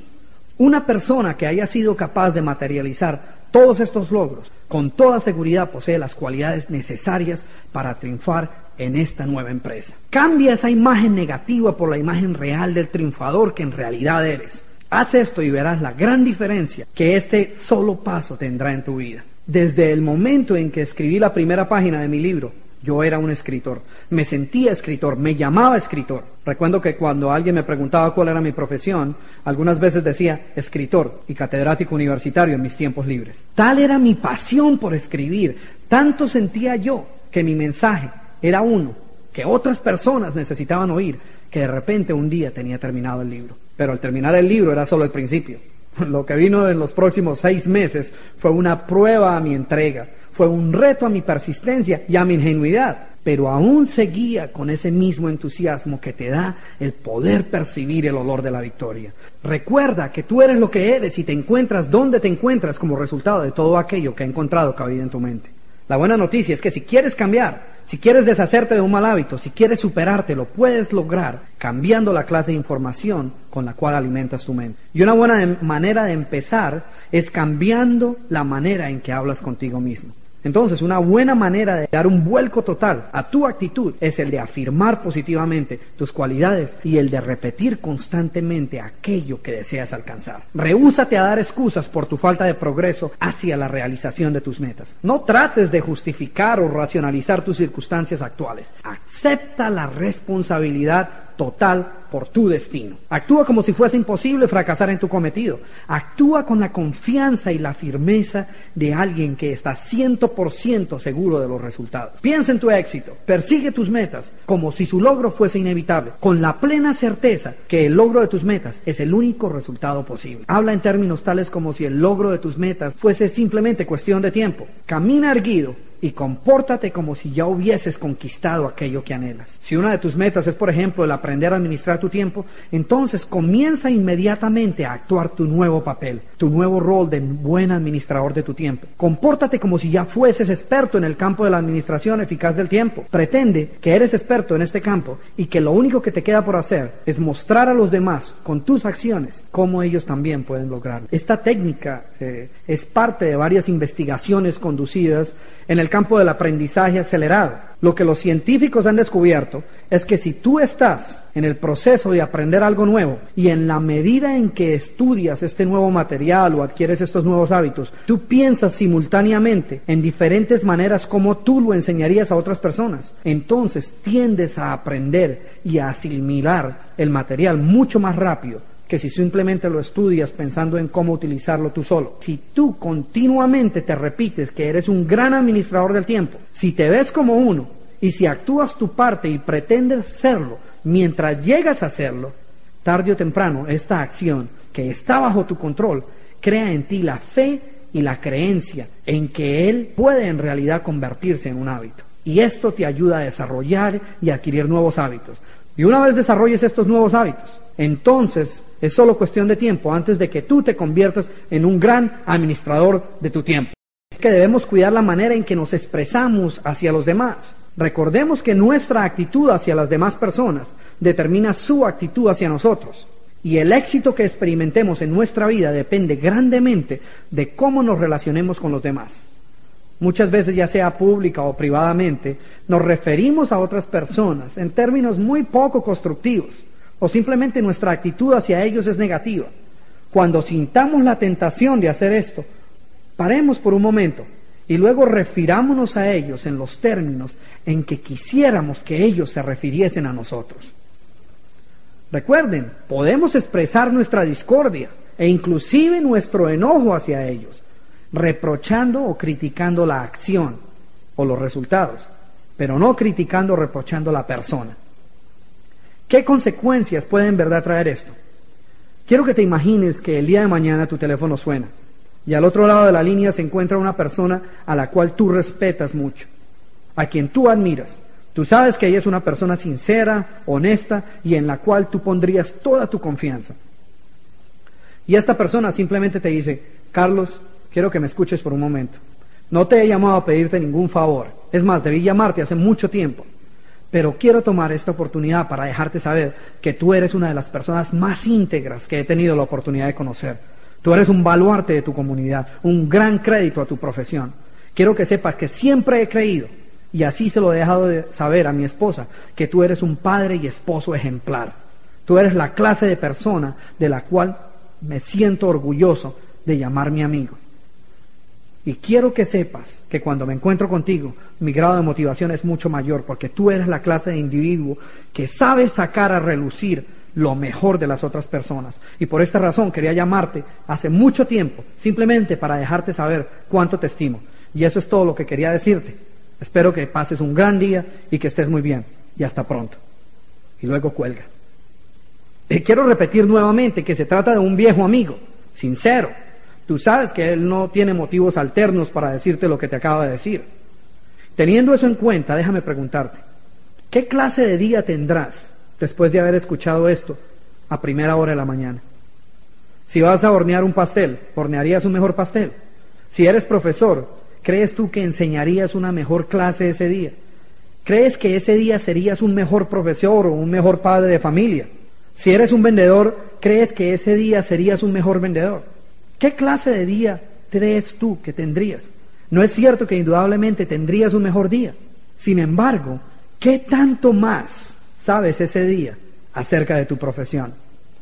Una persona que haya sido capaz de materializar todos estos logros, con toda seguridad posee las cualidades necesarias para triunfar en esta nueva empresa. Cambia esa imagen negativa por la imagen real del triunfador que en realidad eres. Haz esto y verás la gran diferencia que este solo paso tendrá en tu vida. Desde el momento en que escribí la primera página de mi libro, Yo era un escritor, me sentía escritor, me llamaba escritor. Recuerdo que cuando alguien me preguntaba cuál era mi profesión, algunas veces decía escritor y catedrático universitario en mis tiempos libres. Tal era mi pasión por escribir, tanto sentía yo que mi mensaje era uno, que otras personas necesitaban oír, que de repente un día tenía terminado el libro. Pero al terminar el libro era solo el principio. Lo que vino en los próximos seis meses fue una prueba a mi entrega fue un reto a mi persistencia y a mi ingenuidad, pero aún seguía con ese mismo entusiasmo que te da el poder percibir el olor de la victoria. Recuerda que tú eres lo que eres y te encuentras donde te encuentras como resultado de todo aquello que ha encontrado cabida en tu mente. La buena noticia es que si quieres cambiar, si quieres deshacerte de un mal hábito, si quieres superarte, lo puedes lograr cambiando la clase de información con la cual alimentas tu mente. Y una buena manera de empezar es cambiando la manera en que hablas contigo mismo. Entonces, una buena manera de dar un vuelco total a tu actitud es el de afirmar positivamente tus cualidades y el de repetir constantemente aquello que deseas alcanzar. Rehúsate a dar excusas por tu falta de progreso hacia la realización de tus metas. No trates de justificar o racionalizar tus circunstancias actuales. Acepta la responsabilidad total por tu destino. Actúa como si fuese imposible fracasar en tu cometido. Actúa con la confianza y la firmeza de alguien que está ciento por ciento seguro de los resultados. Piensa en tu éxito, persigue tus metas como si su logro fuese inevitable, con la plena certeza que el logro de tus metas es el único resultado posible. Habla en términos tales como si el logro de tus metas fuese simplemente cuestión de tiempo. Camina erguido y compórtate como si ya hubieses conquistado aquello que anhelas. Si una de tus metas es, por ejemplo, el aprender a administrar tu tiempo, entonces comienza inmediatamente a actuar tu nuevo papel, tu nuevo rol de buen administrador de tu tiempo. Compórtate como si ya fueses experto en el campo de la administración eficaz del tiempo. Pretende que eres experto en este campo y que lo único que te queda por hacer es mostrar a los demás con tus acciones cómo ellos también pueden lograrlo. Esta técnica eh, es parte de varias investigaciones conducidas en el campo del aprendizaje acelerado. Lo que los científicos han descubierto es que si tú estás en el proceso de aprender algo nuevo y en la medida en que estudias este nuevo material o adquieres estos nuevos hábitos, tú piensas simultáneamente en diferentes maneras como tú lo enseñarías a otras personas, entonces tiendes a aprender y a asimilar el material mucho más rápido que si simplemente lo estudias pensando en cómo utilizarlo tú solo. Si tú continuamente te repites que eres un gran administrador del tiempo, si te ves como uno y si actúas tu parte y pretendes serlo mientras llegas a hacerlo, tarde o temprano esta acción que está bajo tu control crea en ti la fe y la creencia en que él puede en realidad convertirse en un hábito. Y esto te ayuda a desarrollar y adquirir nuevos hábitos. Y una vez desarrolles estos nuevos hábitos, entonces es solo cuestión de tiempo antes de que tú te conviertas en un gran administrador de tu tiempo. Que debemos cuidar la manera en que nos expresamos hacia los demás. Recordemos que nuestra actitud hacia las demás personas determina su actitud hacia nosotros. Y el éxito que experimentemos en nuestra vida depende grandemente de cómo nos relacionemos con los demás. Muchas veces, ya sea pública o privadamente, nos referimos a otras personas en términos muy poco constructivos o simplemente nuestra actitud hacia ellos es negativa. Cuando sintamos la tentación de hacer esto, paremos por un momento y luego refirámonos a ellos en los términos en que quisiéramos que ellos se refiriesen a nosotros. Recuerden, podemos expresar nuestra discordia e inclusive nuestro enojo hacia ellos, reprochando o criticando la acción o los resultados, pero no criticando o reprochando la persona. ¿Qué consecuencias puede en verdad traer esto? Quiero que te imagines que el día de mañana tu teléfono suena y al otro lado de la línea se encuentra una persona a la cual tú respetas mucho, a quien tú admiras. Tú sabes que ella es una persona sincera, honesta y en la cual tú pondrías toda tu confianza. Y esta persona simplemente te dice, Carlos, quiero que me escuches por un momento. No te he llamado a pedirte ningún favor. Es más, debí llamarte hace mucho tiempo. Pero quiero tomar esta oportunidad para dejarte saber que tú eres una de las personas más íntegras que he tenido la oportunidad de conocer. Tú eres un baluarte de tu comunidad, un gran crédito a tu profesión. Quiero que sepas que siempre he creído, y así se lo he dejado de saber a mi esposa, que tú eres un padre y esposo ejemplar. Tú eres la clase de persona de la cual me siento orgulloso de llamar mi amigo. Y quiero que sepas que cuando me encuentro contigo, mi grado de motivación es mucho mayor, porque tú eres la clase de individuo que sabe sacar a relucir lo mejor de las otras personas. Y por esta razón quería llamarte hace mucho tiempo, simplemente para dejarte saber cuánto te estimo. Y eso es todo lo que quería decirte. Espero que pases un gran día y que estés muy bien. Y hasta pronto. Y luego cuelga. Y quiero repetir nuevamente que se trata de un viejo amigo, sincero, Tú sabes que Él no tiene motivos alternos para decirte lo que te acaba de decir. Teniendo eso en cuenta, déjame preguntarte, ¿qué clase de día tendrás después de haber escuchado esto a primera hora de la mañana? Si vas a hornear un pastel, ¿hornearías un mejor pastel? Si eres profesor, ¿crees tú que enseñarías una mejor clase ese día? ¿Crees que ese día serías un mejor profesor o un mejor padre de familia? Si eres un vendedor, ¿crees que ese día serías un mejor vendedor? ¿Qué clase de día crees tú que tendrías? No es cierto que indudablemente tendrías un mejor día. Sin embargo, ¿qué tanto más sabes ese día acerca de tu profesión?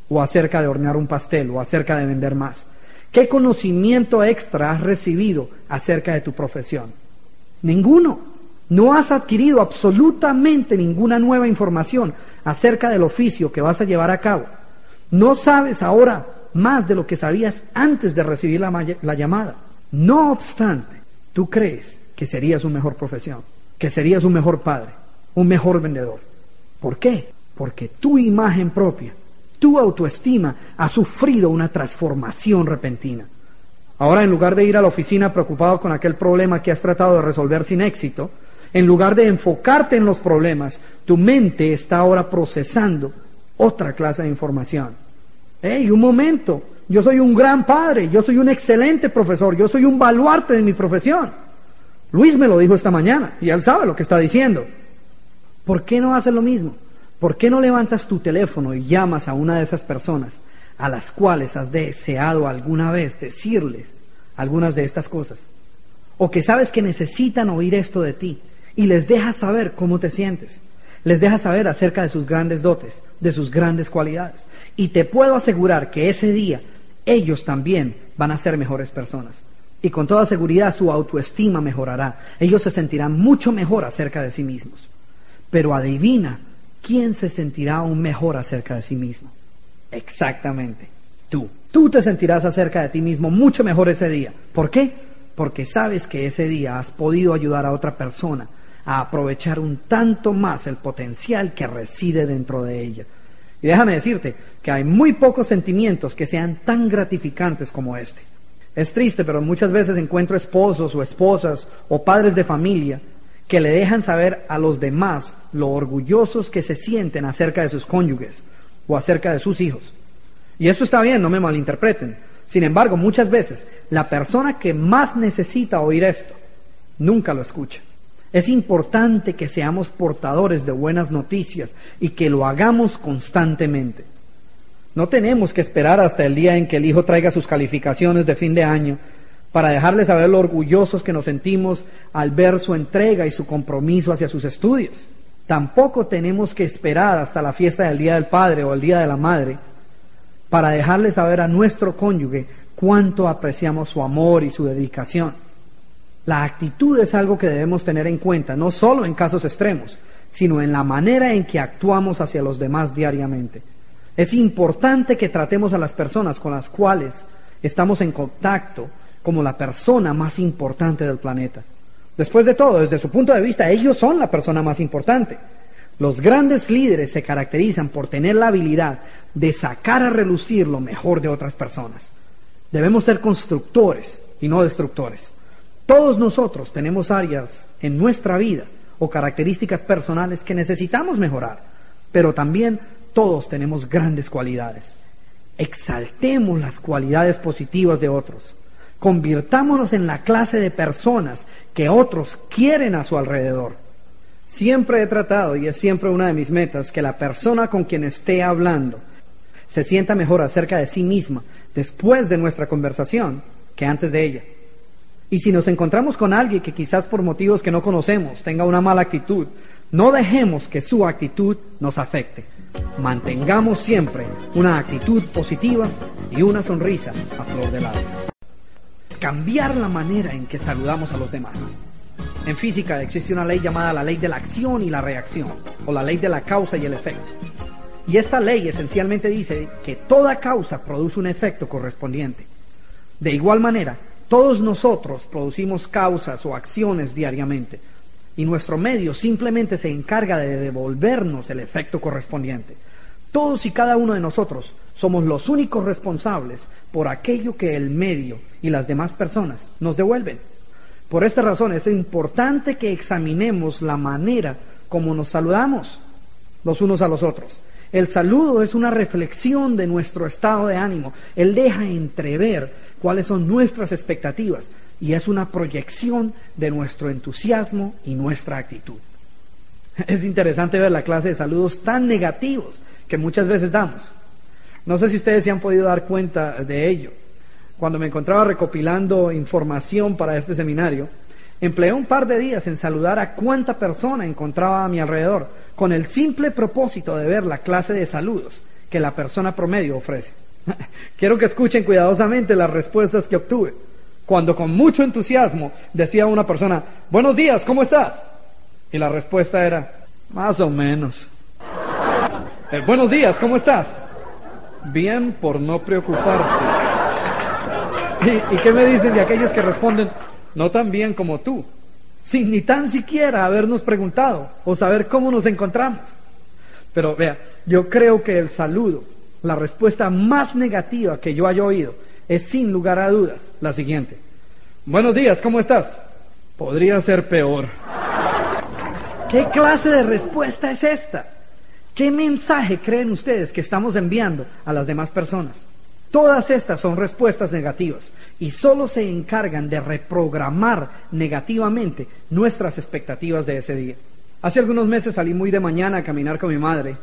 O acerca de hornear un pastel o acerca de vender más. ¿Qué conocimiento extra has recibido acerca de tu profesión? Ninguno. No has adquirido absolutamente ninguna nueva información acerca del oficio que vas a llevar a cabo. No sabes ahora más de lo que sabías antes de recibir la, llamada. No obstante, tú crees que serías un mejor profesión, que serías un mejor padre, un mejor vendedor. ¿Por qué? Porque tu imagen propia, tu autoestima ha sufrido una transformación repentina. Ahora, en lugar de ir a la oficina preocupado con aquel problema que has tratado de resolver sin éxito, en lugar de enfocarte en los problemas, tu mente está ahora procesando otra clase de información. ¡Hey, un momento! Yo soy un gran padre, yo soy un excelente profesor, yo soy un baluarte de mi profesión. Luis me lo dijo esta mañana y él sabe lo que está diciendo. ¿Por qué no haces lo mismo? ¿Por qué no levantas tu teléfono y llamas a una de esas personas a las cuales has deseado alguna vez decirles algunas de estas cosas? O que sabes que necesitan oír esto de ti y les dejas saber cómo te sientes. Les dejas saber acerca de sus grandes dotes, de sus grandes cualidades. Y te puedo asegurar que ese día ellos también van a ser mejores personas. Y con toda seguridad su autoestima mejorará. Ellos se sentirán mucho mejor acerca de sí mismos. Pero adivina, ¿quién se sentirá aún mejor acerca de sí mismo? Exactamente, tú. Tú te sentirás acerca de ti mismo mucho mejor ese día. ¿Por qué? Porque sabes que ese día has podido ayudar a otra persona a aprovechar un tanto más el potencial que reside dentro de ella. Y déjame decirte que hay muy pocos sentimientos que sean tan gratificantes como este. Es triste, pero muchas veces encuentro esposos o esposas o padres de familia que le dejan saber a los demás lo orgullosos que se sienten acerca de sus cónyuges o acerca de sus hijos. Y esto está bien, no me malinterpreten. Sin embargo, muchas veces la persona que más necesita oír esto nunca lo escucha. Es importante que seamos portadores de buenas noticias y que lo hagamos constantemente. No tenemos que esperar hasta el día en que el hijo traiga sus calificaciones de fin de año para dejarle saber lo orgullosos que nos sentimos al ver su entrega y su compromiso hacia sus estudios. Tampoco tenemos que esperar hasta la fiesta del Día del Padre o el Día de la Madre para dejarle saber a nuestro cónyuge cuánto apreciamos su amor y su dedicación. La actitud es algo que debemos tener en cuenta, no solo en casos extremos, sino en la manera en que actuamos hacia los demás diariamente. Es importante que tratemos a las personas con las cuales estamos en contacto como la persona más importante del planeta. Después de todo, desde su punto de vista, ellos son la persona más importante. Los grandes líderes se caracterizan por tener la habilidad de sacar a relucir lo mejor de otras personas. Debemos ser constructores y no destructores. Todos nosotros tenemos áreas en nuestra vida o características personales que necesitamos mejorar, pero también todos tenemos grandes cualidades. Exaltemos las cualidades positivas de otros. Convirtámonos en la clase de personas que otros quieren a su alrededor. Siempre he tratado, y es siempre una de mis metas, que la persona con quien esté hablando se sienta mejor acerca de sí misma después de nuestra conversación que antes de ella. Y si nos encontramos con alguien que quizás por motivos que no conocemos tenga una mala actitud, no dejemos que su actitud nos afecte. Mantengamos siempre una actitud positiva y una sonrisa a flor de labios. cambiar la manera en que saludamos a los demás. En física existe una ley llamada la ley de la acción y la reacción, o la ley de la causa y el efecto. Y esta ley esencialmente dice que toda causa produce un efecto correspondiente. De igual manera, todos nosotros producimos causas o acciones diariamente, y nuestro medio simplemente se encarga de devolvernos el efecto correspondiente. Todos y cada uno de nosotros somos los únicos responsables por aquello que el medio y las demás personas nos devuelven. Por esta razón es importante que examinemos la manera como nos saludamos los unos a los otros. El saludo es una reflexión de nuestro estado de ánimo. Él deja entrever cuáles son nuestras expectativas y es una proyección de nuestro entusiasmo y nuestra actitud. Es interesante ver la clase de saludos tan negativos que muchas veces damos. No sé si ustedes se han podido dar cuenta de ello. Cuando me encontraba recopilando información para este seminario, empleé un par de días en saludar a cuánta persona encontraba a mi alrededor, con el simple propósito de ver la clase de saludos que la persona promedio ofrece. Quiero que escuchen cuidadosamente las respuestas que obtuve. Cuando con mucho entusiasmo decía una persona, buenos días, ¿cómo estás? Y la respuesta era, más o menos. Eh, buenos días, ¿cómo estás? Bien por no preocuparte. ¿Y, ¿Y qué me dicen de aquellos que responden, no tan bien como tú? Sin ni tan siquiera habernos preguntado o saber cómo nos encontramos. Pero vea, yo creo que el saludo, la respuesta más negativa que yo haya oído, es sin lugar a dudas la siguiente. Buenos días, ¿cómo estás? Podría ser peor. ¿Qué clase de respuesta es esta? ¿Qué mensaje creen ustedes que estamos enviando a las demás personas? Todas estas son respuestas negativas y solo se encargan de reprogramar negativamente nuestras expectativas de ese día. Hace algunos meses salí muy de mañana a caminar con mi madre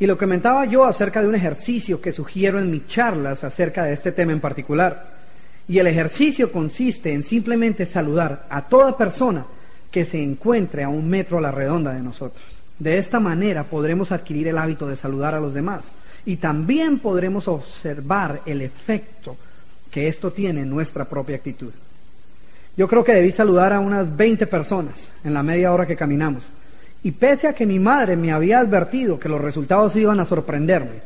y lo comentaba yo acerca de un ejercicio que sugiero en mis charlas acerca de este tema en particular. Y el ejercicio consiste en simplemente saludar a toda persona que se encuentre a un metro a la redonda de nosotros. De esta manera podremos adquirir el hábito de saludar a los demás y también podremos observar el efecto que esto tiene en nuestra propia actitud. Yo creo que debí saludar a unas 20 personas en la media hora que caminamos y pese a que mi madre me había advertido que los resultados iban a sorprenderme,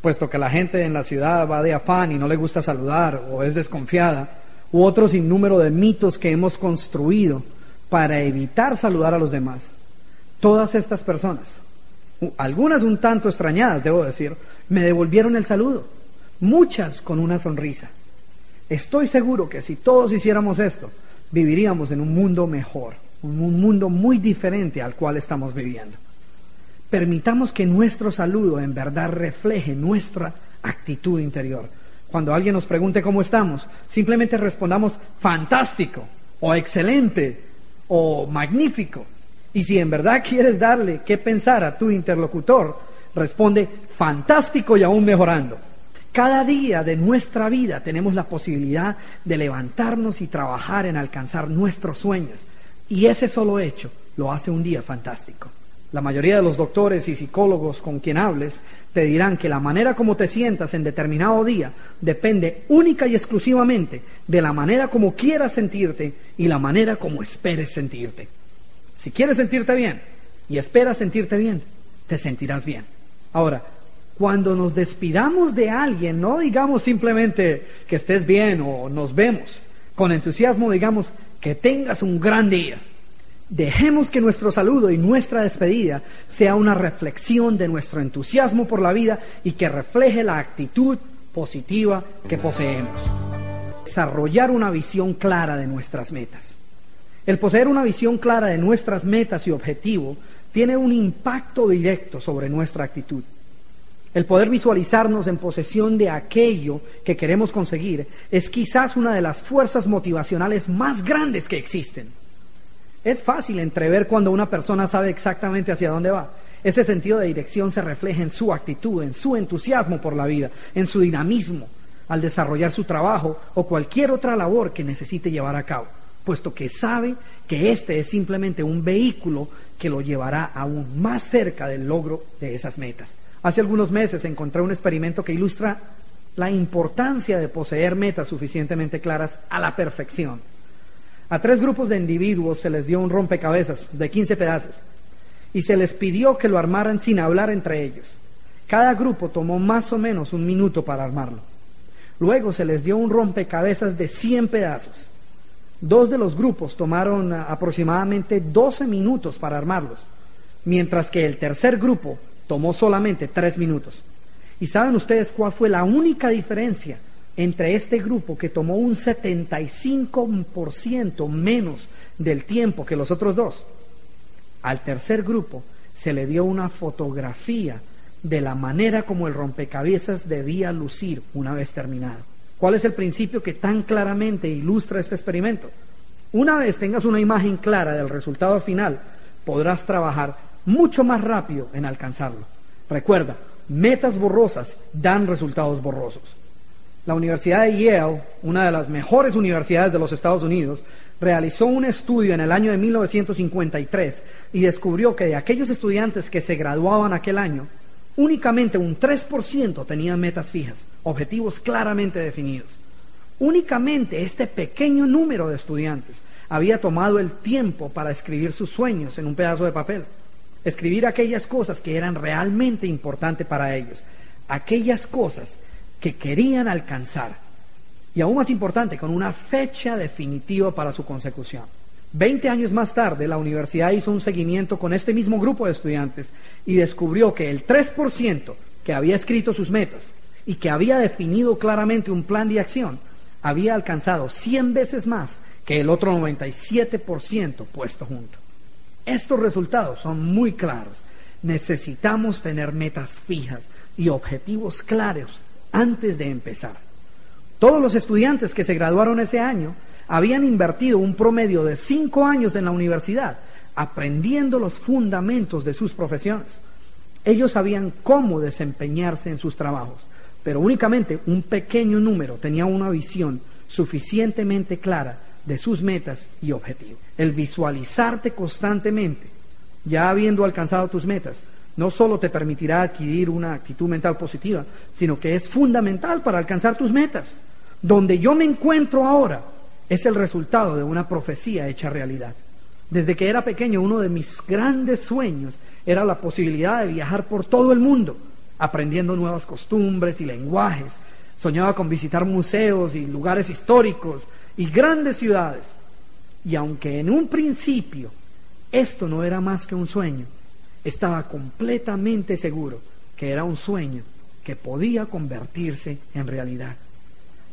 puesto que la gente en la ciudad va de afán y no le gusta saludar o es desconfiada, u otro sinnúmero de mitos que hemos construido para evitar saludar a los demás, todas estas personas, algunas un tanto extrañadas, debo decir, me devolvieron el saludo, muchas con una sonrisa. Estoy seguro que si todos hiciéramos esto, viviríamos en un mundo mejor un mundo muy diferente al cual estamos viviendo. Permitamos que nuestro saludo en verdad refleje nuestra actitud interior. Cuando alguien nos pregunte cómo estamos, simplemente respondamos fantástico o excelente o magnífico. Y si en verdad quieres darle qué pensar a tu interlocutor, responde fantástico y aún mejorando. Cada día de nuestra vida tenemos la posibilidad de levantarnos y trabajar en alcanzar nuestros sueños, y ese solo hecho lo hace un día fantástico. La mayoría de los doctores y psicólogos con quien hables te dirán que la manera como te sientas en determinado día depende única y exclusivamente de la manera como quieras sentirte y la manera como esperes sentirte. Si quieres sentirte bien y esperas sentirte bien, te sentirás bien. Ahora, cuando nos despidamos de alguien, no digamos simplemente que estés bien o nos vemos. Con entusiasmo digamos, que tengas un gran día. Dejemos que nuestro saludo y nuestra despedida sea una reflexión de nuestro entusiasmo por la vida y que refleje la actitud positiva que poseemos. Desarrollar una visión clara de nuestras metas. El poseer una visión clara de nuestras metas y objetivos tiene un impacto directo sobre nuestra actitud. El poder visualizarnos en posesión de aquello que queremos conseguir es quizás una de las fuerzas motivacionales más grandes que existen. Es fácil entrever cuando una persona sabe exactamente hacia dónde va. Ese sentido de dirección se refleja en su actitud, en su entusiasmo por la vida, en su dinamismo al desarrollar su trabajo o cualquier otra labor que necesite llevar a cabo, puesto que sabe que este es simplemente un vehículo que lo llevará aún más cerca del logro de esas metas. Hace algunos meses encontré un experimento que ilustra la importancia de poseer metas suficientemente claras a la perfección. A tres grupos de individuos se les dio un rompecabezas de 15 pedazos y se les pidió que lo armaran sin hablar entre ellos. Cada grupo tomó más o menos un minuto para armarlo. Luego se les dio un rompecabezas de 100 pedazos. Dos de los grupos tomaron aproximadamente 12 minutos para armarlos, mientras que el tercer grupo tomó solamente 3 minutos. ¿Y saben ustedes cuál fue la única diferencia entre este grupo que tomó un 75% menos del tiempo que los otros dos? Al tercer grupo se le dio una fotografía de la manera como el rompecabezas debía lucir una vez terminado. ¿Cuál es el principio que tan claramente ilustra este experimento? Una vez tengas una imagen clara del resultado final, podrás trabajar mucho más rápido en alcanzarlo. Recuerda, metas borrosas dan resultados borrosos. La Universidad de Yale, una de las mejores universidades de los Estados Unidos, realizó un estudio en el año de 1953 y descubrió que de aquellos estudiantes que se graduaban aquel año, únicamente un 3% tenían metas fijas, objetivos claramente definidos. Únicamente este pequeño número de estudiantes había tomado el tiempo para escribir sus sueños en un pedazo de papel, escribir aquellas cosas que eran realmente importantes para ellos, aquellas cosas que querían alcanzar, y aún más importante, con una fecha definitiva para su consecución. Veinte años más tarde, la universidad hizo un seguimiento con este mismo grupo de estudiantes y descubrió que el 3% que había escrito sus metas y que había definido claramente un plan de acción, había alcanzado 100 veces más que el otro 97% puesto junto. Estos resultados son muy claros. Necesitamos tener metas fijas y objetivos claros antes de empezar. Todos los estudiantes que se graduaron ese año habían invertido un promedio de cinco años en la universidad aprendiendo los fundamentos de sus profesiones. Ellos sabían cómo desempeñarse en sus trabajos, pero únicamente un pequeño número tenía una visión suficientemente clara de sus metas y objetivos. El visualizarte constantemente, ya habiendo alcanzado tus metas, no solo te permitirá adquirir una actitud mental positiva, sino que es fundamental para alcanzar tus metas. Donde yo me encuentro ahora es el resultado de una profecía hecha realidad. Desde que era pequeño, uno de mis grandes sueños era la posibilidad de viajar por todo el mundo, aprendiendo nuevas costumbres y lenguajes. Soñaba con visitar museos y lugares históricos y grandes ciudades. Y aunque en un principio esto no era más que un sueño, estaba completamente seguro que era un sueño que podía convertirse en realidad.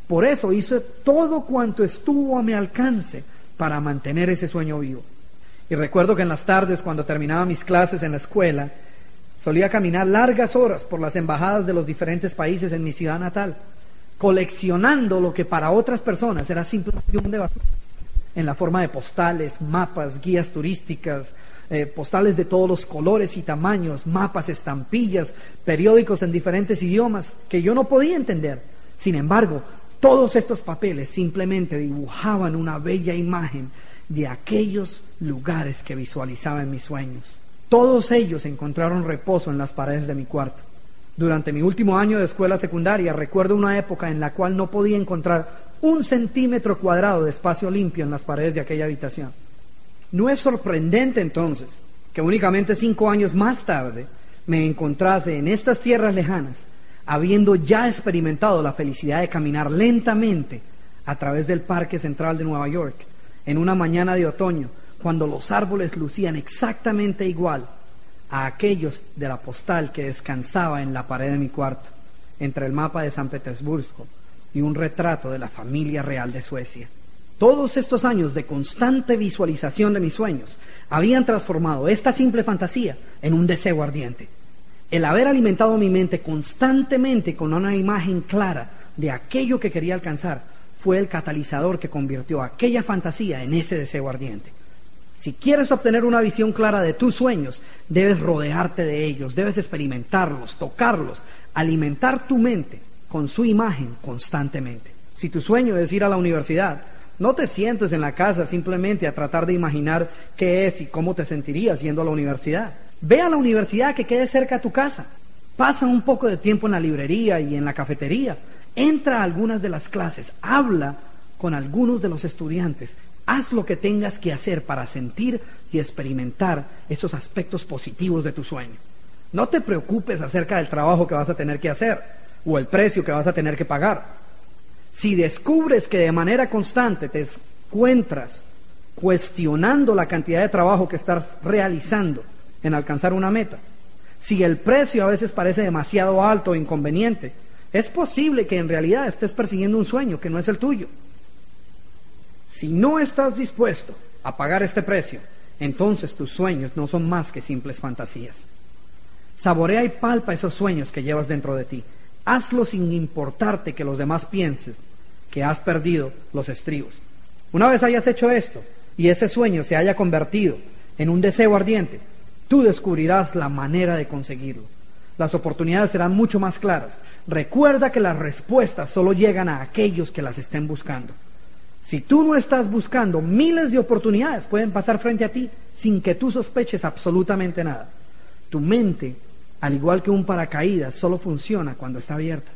Por eso hice todo cuanto estuvo a mi alcance para mantener ese sueño vivo. Y recuerdo que en las tardes, cuando terminaba mis clases en la escuela, solía caminar largas horas por las embajadas de los diferentes países en mi ciudad natal, coleccionando lo que para otras personas era simplemente un de basura, en la forma de postales, mapas, guías turísticas, eh, postales de todos los colores y tamaños, mapas, estampillas, periódicos en diferentes idiomas que yo no podía entender. Sin embargo, todos estos papeles simplemente dibujaban una bella imagen de aquellos lugares que visualizaba en mis sueños. Todos ellos encontraron reposo en las paredes de mi cuarto. Durante mi último año de escuela secundaria recuerdo una época en la cual no podía encontrar un centímetro cuadrado de espacio limpio en las paredes de aquella habitación. No es sorprendente entonces que únicamente cinco años más tarde me encontrase en estas tierras lejanas, habiendo ya experimentado la felicidad de caminar lentamente a través del Parque Central de Nueva York en una mañana de otoño, cuando los árboles lucían exactamente igual a aquellos de la postal que descansaba en la pared de mi cuarto, entre el mapa de San Petersburgo y un retrato de la familia real de Suecia. Todos estos años de constante visualización de mis sueños habían transformado esta simple fantasía en un deseo ardiente. El haber alimentado mi mente constantemente con una imagen clara de aquello que quería alcanzar fue el catalizador que convirtió aquella fantasía en ese deseo ardiente. Si quieres obtener una visión clara de tus sueños, debes rodearte de ellos, debes experimentarlos, tocarlos, alimentar tu mente con su imagen constantemente. Si tu sueño es ir a la universidad, no te sientes en la casa simplemente a tratar de imaginar qué es y cómo te sentirías yendo a la universidad. Ve a la universidad que quede cerca de tu casa. Pasa un poco de tiempo en la librería y en la cafetería. Entra a algunas de las clases, habla con algunos de los estudiantes, haz lo que tengas que hacer para sentir y experimentar esos aspectos positivos de tu sueño. No te preocupes acerca del trabajo que vas a tener que hacer o el precio que vas a tener que pagar. Si descubres que de manera constante te encuentras cuestionando la cantidad de trabajo que estás realizando en alcanzar una meta, si el precio a veces parece demasiado alto o inconveniente, es posible que en realidad estés persiguiendo un sueño que no es el tuyo. Si no estás dispuesto a pagar este precio, entonces tus sueños no son más que simples fantasías. Saborea y palpa esos sueños que llevas dentro de ti. Hazlo sin importarte que los demás piensen que has perdido los estribos. Una vez hayas hecho esto y ese sueño se haya convertido en un deseo ardiente, tú descubrirás la manera de conseguirlo. Las oportunidades serán mucho más claras. Recuerda que las respuestas solo llegan a aquellos que las estén buscando. Si tú no estás buscando, miles de oportunidades pueden pasar frente a ti sin que tú sospeches absolutamente nada. Tu mente, al igual que un paracaídas, solo funciona cuando está abierta.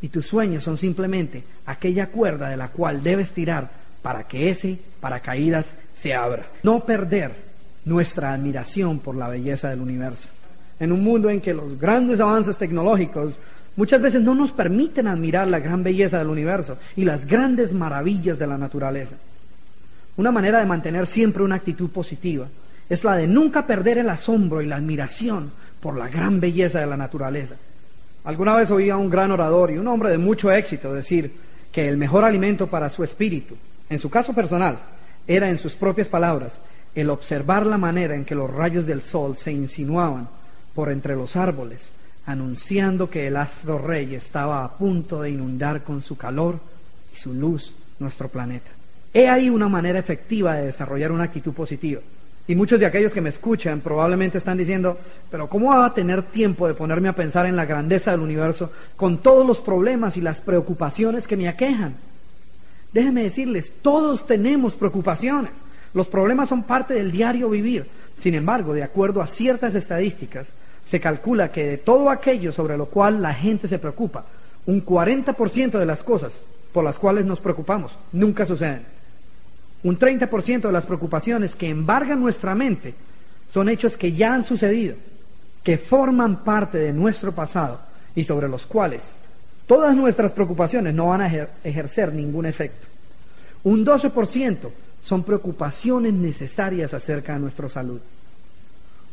Y tus sueños son simplemente aquella cuerda de la cual debes tirar para que ese paracaídas se abra. No perder nuestra admiración por la belleza del universo. En un mundo en que los grandes avances tecnológicos muchas veces no nos permiten admirar la gran belleza del universo y las grandes maravillas de la naturaleza. Una manera de mantener siempre una actitud positiva es la de nunca perder el asombro y la admiración por la gran belleza de la naturaleza. Alguna vez oí a un gran orador y un hombre de mucho éxito decir que el mejor alimento para su espíritu, en su caso personal, era en sus propias palabras el observar la manera en que los rayos del sol se insinuaban por entre los árboles, anunciando que el astro rey estaba a punto de inundar con su calor y su luz nuestro planeta. He ahí una manera efectiva de desarrollar una actitud positiva. Y muchos de aquellos que me escuchan probablemente están diciendo, pero ¿cómo va a tener tiempo de ponerme a pensar en la grandeza del universo con todos los problemas y las preocupaciones que me aquejan? Déjenme decirles, todos tenemos preocupaciones. Los problemas son parte del diario vivir. Sin embargo, de acuerdo a ciertas estadísticas, se calcula que de todo aquello sobre lo cual la gente se preocupa, un 40% de las cosas por las cuales nos preocupamos nunca suceden. Un 30% de las preocupaciones que embargan nuestra mente son hechos que ya han sucedido, que forman parte de nuestro pasado y sobre los cuales todas nuestras preocupaciones no van a ejercer ningún efecto. Un 12% son preocupaciones necesarias acerca de nuestra salud.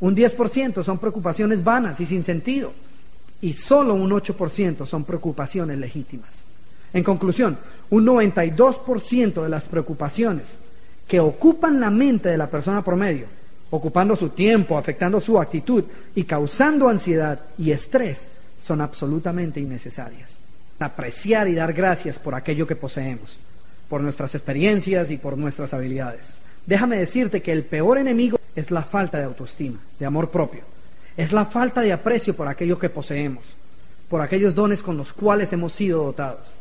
Un 10% son preocupaciones vanas y sin sentido. Y solo un 8% son preocupaciones legítimas. En conclusión, un 92% de las preocupaciones que ocupan la mente de la persona promedio, ocupando su tiempo, afectando su actitud y causando ansiedad y estrés, son absolutamente innecesarias. Apreciar y dar gracias por aquello que poseemos, por nuestras experiencias y por nuestras habilidades. Déjame decirte que el peor enemigo es la falta de autoestima, de amor propio. Es la falta de aprecio por aquello que poseemos, por aquellos dones con los cuales hemos sido dotados.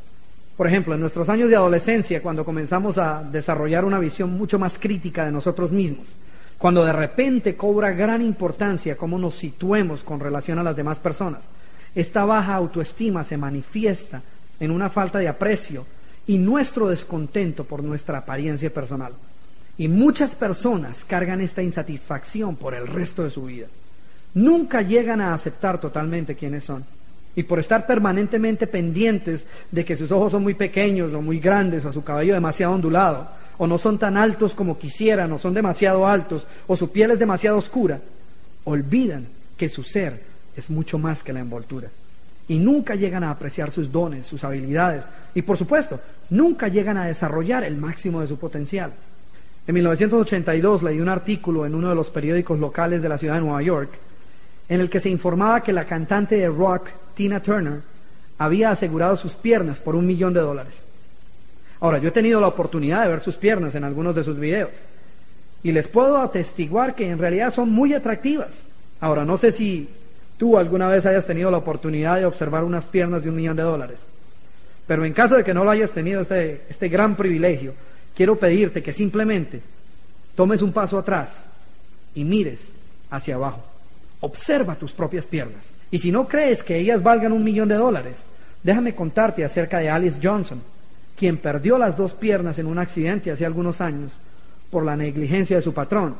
Por ejemplo, en nuestros años de adolescencia, cuando comenzamos a desarrollar una visión mucho más crítica de nosotros mismos, cuando de repente cobra gran importancia cómo nos situemos con relación a las demás personas, esta baja autoestima se manifiesta en una falta de aprecio y nuestro descontento por nuestra apariencia personal. Y muchas personas cargan esta insatisfacción por el resto de su vida. Nunca llegan a aceptar totalmente quiénes son y por estar permanentemente pendientes de que sus ojos son muy pequeños o muy grandes o su cabello demasiado ondulado o no son tan altos como quisieran o son demasiado altos o su piel es demasiado oscura, olvidan que su ser es mucho más que la envoltura y nunca llegan a apreciar sus dones, sus habilidades y por supuesto nunca llegan a desarrollar el máximo de su potencial. En 1982 leí un artículo en uno de los periódicos locales de la ciudad de Nueva York en el que se informaba que la cantante de rock Tina Turner había asegurado sus piernas por un millón de dólares. Ahora, yo he tenido la oportunidad de ver sus piernas en algunos de sus videos y les puedo atestiguar que en realidad son muy atractivas. Ahora, no sé si tú alguna vez hayas tenido la oportunidad de observar unas piernas de un millón de dólares, pero en caso de que no lo hayas tenido este, este gran privilegio, quiero pedirte que simplemente tomes un paso atrás y mires hacia abajo. Observa tus propias piernas. Y si no crees que ellas valgan un millón de dólares, Déjame contarte acerca de Alice Johnson, quien perdió las dos piernas en un accidente hace algunos años por la negligencia de su patrón.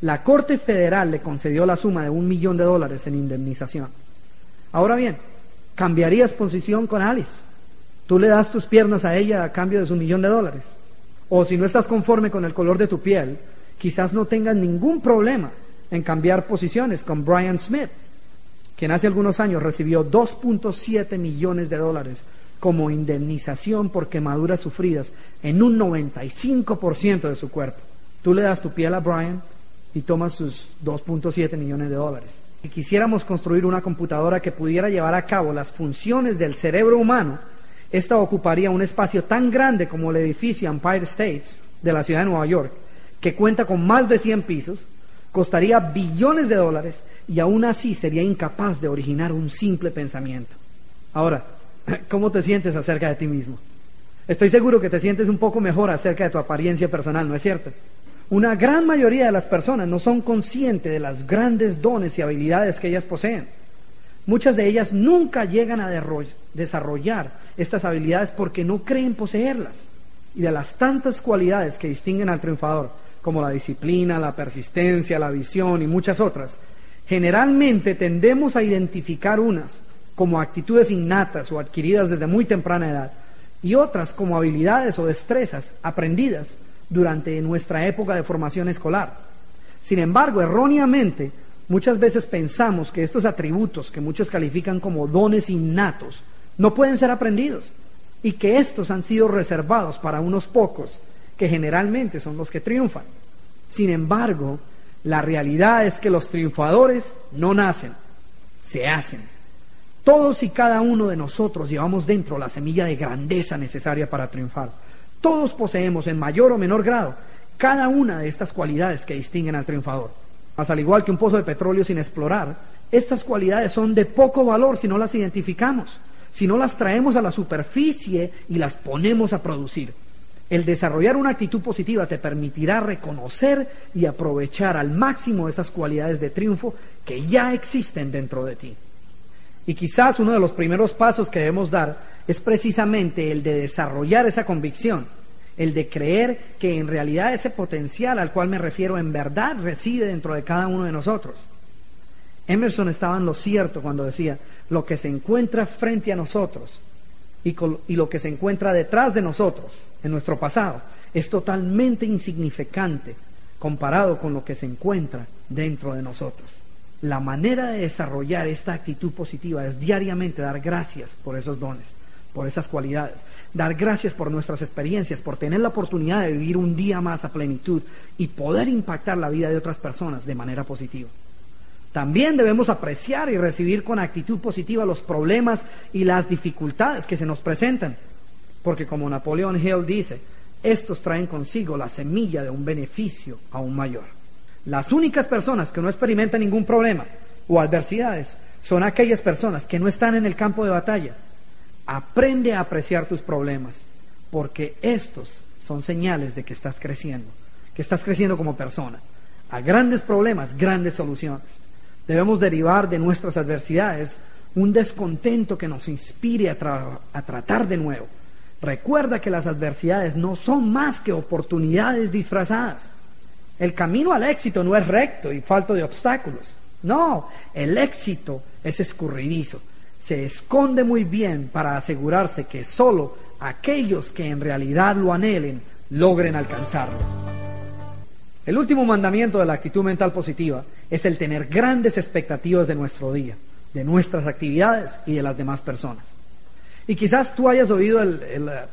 La Corte Federal le concedió la suma de un millón de dólares en indemnización. Ahora bien, ¿cambiarías posición con Alice? ¿Tú le das tus piernas a ella a cambio de su millón de dólares? O si no estás conforme con el color de tu piel, quizás no tengas ningún problema en cambiar posiciones con Brian Smith, quien hace algunos años recibió 2.7 millones de dólares como indemnización por quemaduras sufridas en un 95% de su cuerpo. Tú le das tu piel a Brian y tomas sus 2.7 millones de dólares. Si quisiéramos construir una computadora que pudiera llevar a cabo las funciones del cerebro humano, esta ocuparía un espacio tan grande como el edificio Empire States de la ciudad de Nueva York, que cuenta con más de 100 pisos, costaría billones de dólares y aún así sería incapaz de originar un simple pensamiento. Ahora, ¿cómo te sientes acerca de ti mismo? Estoy seguro que te sientes un poco mejor acerca de tu apariencia personal, ¿no es cierto? Una gran mayoría de las personas no son conscientes de las grandes dones y habilidades que ellas poseen. Muchas de ellas nunca llegan a desarrollar estas habilidades porque no creen poseerlas. Y de las tantas cualidades que distinguen al triunfador, como la disciplina, la persistencia, la visión y muchas otras, generalmente tendemos a identificar unas como actitudes innatas o adquiridas desde muy temprana edad y otras como habilidades o destrezas aprendidas durante nuestra época de formación escolar. Sin embargo, erróneamente, muchas veces pensamos que estos atributos que muchos califican como dones innatos no pueden ser aprendidos y que estos han sido reservados para unos pocos que generalmente son los que triunfan. Sin embargo, la realidad es que los triunfadores no nacen, se hacen. Todos y cada uno de nosotros llevamos dentro la semilla de grandeza necesaria para triunfar. Todos poseemos en mayor o menor grado cada una de estas cualidades que distinguen al triunfador. Mas al igual que un pozo de petróleo sin explorar, estas cualidades son de poco valor si no las identificamos si no las traemos a la superficie y las ponemos a producir. El desarrollar una actitud positiva te permitirá reconocer y aprovechar al máximo esas cualidades de triunfo que ya existen dentro de ti. Y quizás uno de los primeros pasos que debemos dar es precisamente el de desarrollar esa convicción, el de creer que en realidad ese potencial al cual me refiero en verdad reside dentro de cada uno de nosotros. Emerson estaba en lo cierto cuando decía, lo que se encuentra frente a nosotros y, y, lo que se encuentra detrás de nosotros, en nuestro pasado, es totalmente insignificante comparado con lo que se encuentra dentro de nosotros. La manera de desarrollar esta actitud positiva es diariamente dar gracias por esos dones, por esas cualidades, dar gracias por nuestras experiencias, por tener la oportunidad de vivir un día más a plenitud y poder impactar la vida de otras personas de manera positiva. También debemos apreciar y recibir con actitud positiva los problemas y las dificultades que se nos presentan, porque como Napoleón Hill dice, estos traen consigo la semilla de un beneficio aún mayor. Las únicas personas que no experimentan ningún problema o adversidades son aquellas personas que no están en el campo de batalla. Aprende a apreciar tus problemas, porque estos son señales de que estás creciendo, que estás creciendo como persona. A grandes problemas, grandes soluciones. Debemos derivar de nuestras adversidades un descontento que nos inspire a, a, tratar de nuevo. Recuerda que las adversidades no son más que oportunidades disfrazadas. El camino al éxito no es recto y falto de obstáculos. No, el éxito es escurridizo. Se esconde muy bien para asegurarse que solo aquellos que en realidad lo anhelen logren alcanzarlo. El último mandamiento de la actitud mental positiva es el tener grandes expectativas de nuestro día, de nuestras actividades y de las demás personas. Y quizás tú hayas oído el,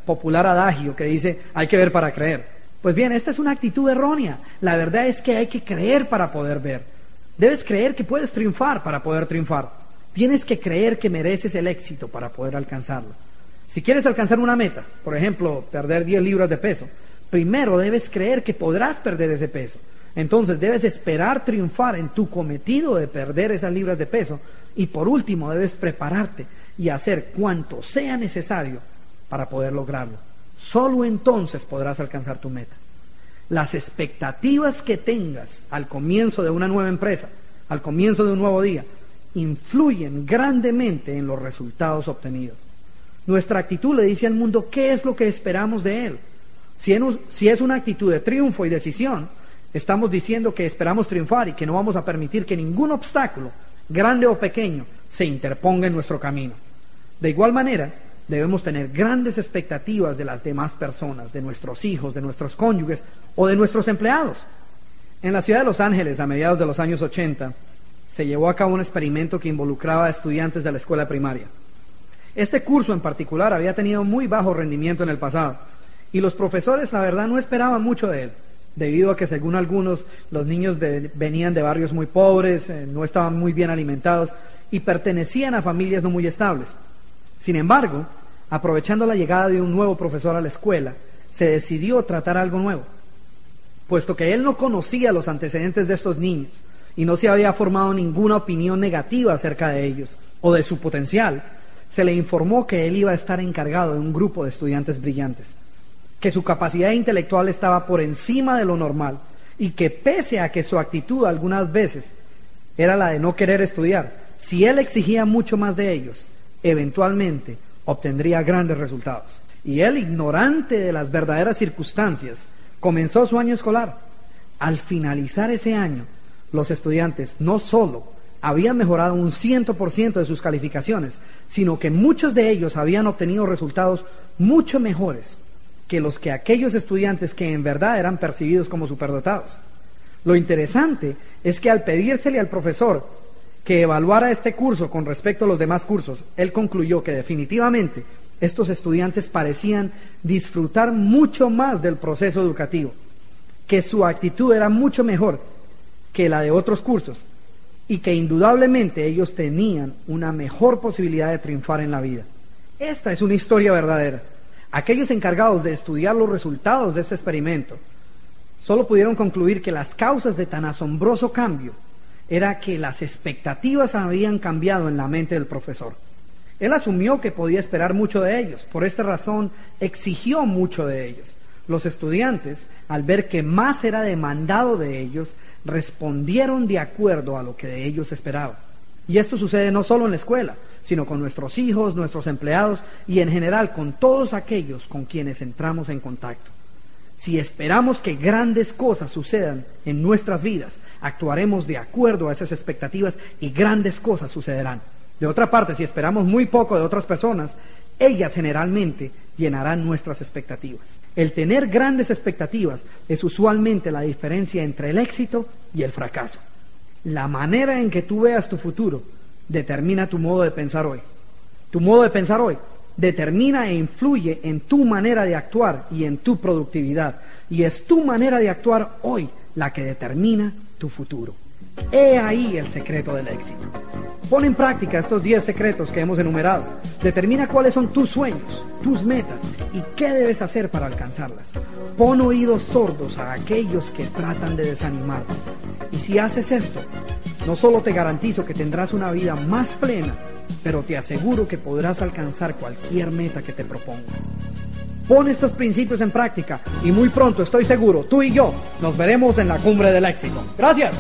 popular adagio que dice hay que ver para creer. Pues bien, esta es una actitud errónea. La verdad es que hay que creer para poder ver. Debes creer que puedes triunfar para poder triunfar. Tienes que creer que mereces el éxito para poder alcanzarlo. Si quieres alcanzar una meta, por ejemplo, perder 10 libras de peso, primero debes creer que podrás perder ese peso. Entonces debes esperar triunfar en tu cometido de perder esas libras de peso. Y por último debes prepararte y hacer cuanto sea necesario para poder lograrlo. Solo entonces podrás alcanzar tu meta. Las expectativas que tengas al comienzo de una nueva empresa, al comienzo de un nuevo día, influyen grandemente en los resultados obtenidos. Nuestra actitud le dice al mundo qué es lo que esperamos de él. Si, es una actitud de triunfo y decisión, estamos diciendo que esperamos triunfar y que no vamos a permitir que ningún obstáculo, grande o pequeño, se interponga en nuestro camino. De igual manera, debemos tener grandes expectativas de las demás personas, de nuestros hijos, de nuestros cónyuges o de nuestros empleados. En la ciudad de Los Ángeles, a mediados de los años 80, se llevó a cabo un experimento que involucraba a estudiantes de la escuela primaria. Este curso en particular había tenido muy bajo rendimiento en el pasado y los profesores, la verdad, no esperaban mucho de él, debido a que, según algunos, los niños venían de barrios muy pobres, eh, no estaban muy bien alimentados y pertenecían a familias no muy estables. Sin embargo, aprovechando la llegada de un nuevo profesor a la escuela, se decidió tratar algo nuevo puesto que él no conocía los antecedentes de estos niños y no se había formado ninguna opinión negativa acerca de ellos o de su potencial, se le informó que él iba a estar encargado de un grupo de estudiantes brillantes, que su capacidad intelectual estaba por encima de lo normal y que pese a que su actitud algunas veces era la de no querer estudiar, si él exigía mucho más de ellos, eventualmente obtendría grandes resultados. Y él, ignorante de las verdaderas circunstancias, comenzó su año escolar. Al finalizar ese año, los estudiantes no solo habían mejorado un 100% de sus calificaciones, sino que muchos de ellos habían obtenido resultados mucho mejores que los que aquellos estudiantes que en verdad eran percibidos como superdotados. Lo interesante es que al pedírsele al profesor que evaluara este curso con respecto a los demás cursos, él concluyó que definitivamente estos estudiantes parecían disfrutar mucho más del proceso educativo, que su actitud era mucho mejor que la de otros cursos y que indudablemente ellos tenían una mejor posibilidad de triunfar en la vida. Esta es una historia verdadera. Aquellos encargados de estudiar los resultados de este experimento solo pudieron concluir que las causas de tan asombroso cambio era que las expectativas habían cambiado en la mente del profesor. Él asumió que podía esperar mucho de ellos, por esta razón exigió mucho de ellos. Los estudiantes, al ver que más era demandado de ellos, respondieron de acuerdo a lo que de ellos esperaba. Y esto sucede no solo en la escuela, sino con nuestros hijos, nuestros empleados y en general con todos aquellos con quienes entramos en contacto. Si esperamos que grandes cosas sucedan en nuestras vidas, actuaremos de acuerdo a esas expectativas y grandes cosas sucederán. De otra parte, si esperamos muy poco de otras personas, ellas generalmente llenarán nuestras expectativas. El tener grandes expectativas es usualmente la diferencia entre el éxito y el fracaso. La manera en que tú veas tu futuro determina tu modo de pensar hoy. Tu modo de pensar hoy determina e influye en tu manera de actuar y en tu productividad. Y es tu manera de actuar hoy la que determina tu futuro. He ahí el secreto del éxito. Pon en práctica estos 10 secretos que hemos enumerado. Determina cuáles son tus sueños, tus metas y qué debes hacer para alcanzarlas. Pon oídos sordos a aquellos que tratan de desanimarte. Y si haces esto, no solo te garantizo que tendrás una vida más plena, pero te aseguro que podrás alcanzar cualquier meta que te propongas. Pon estos principios en práctica y muy pronto estoy seguro, tú y yo nos veremos en la cumbre del éxito. Gracias.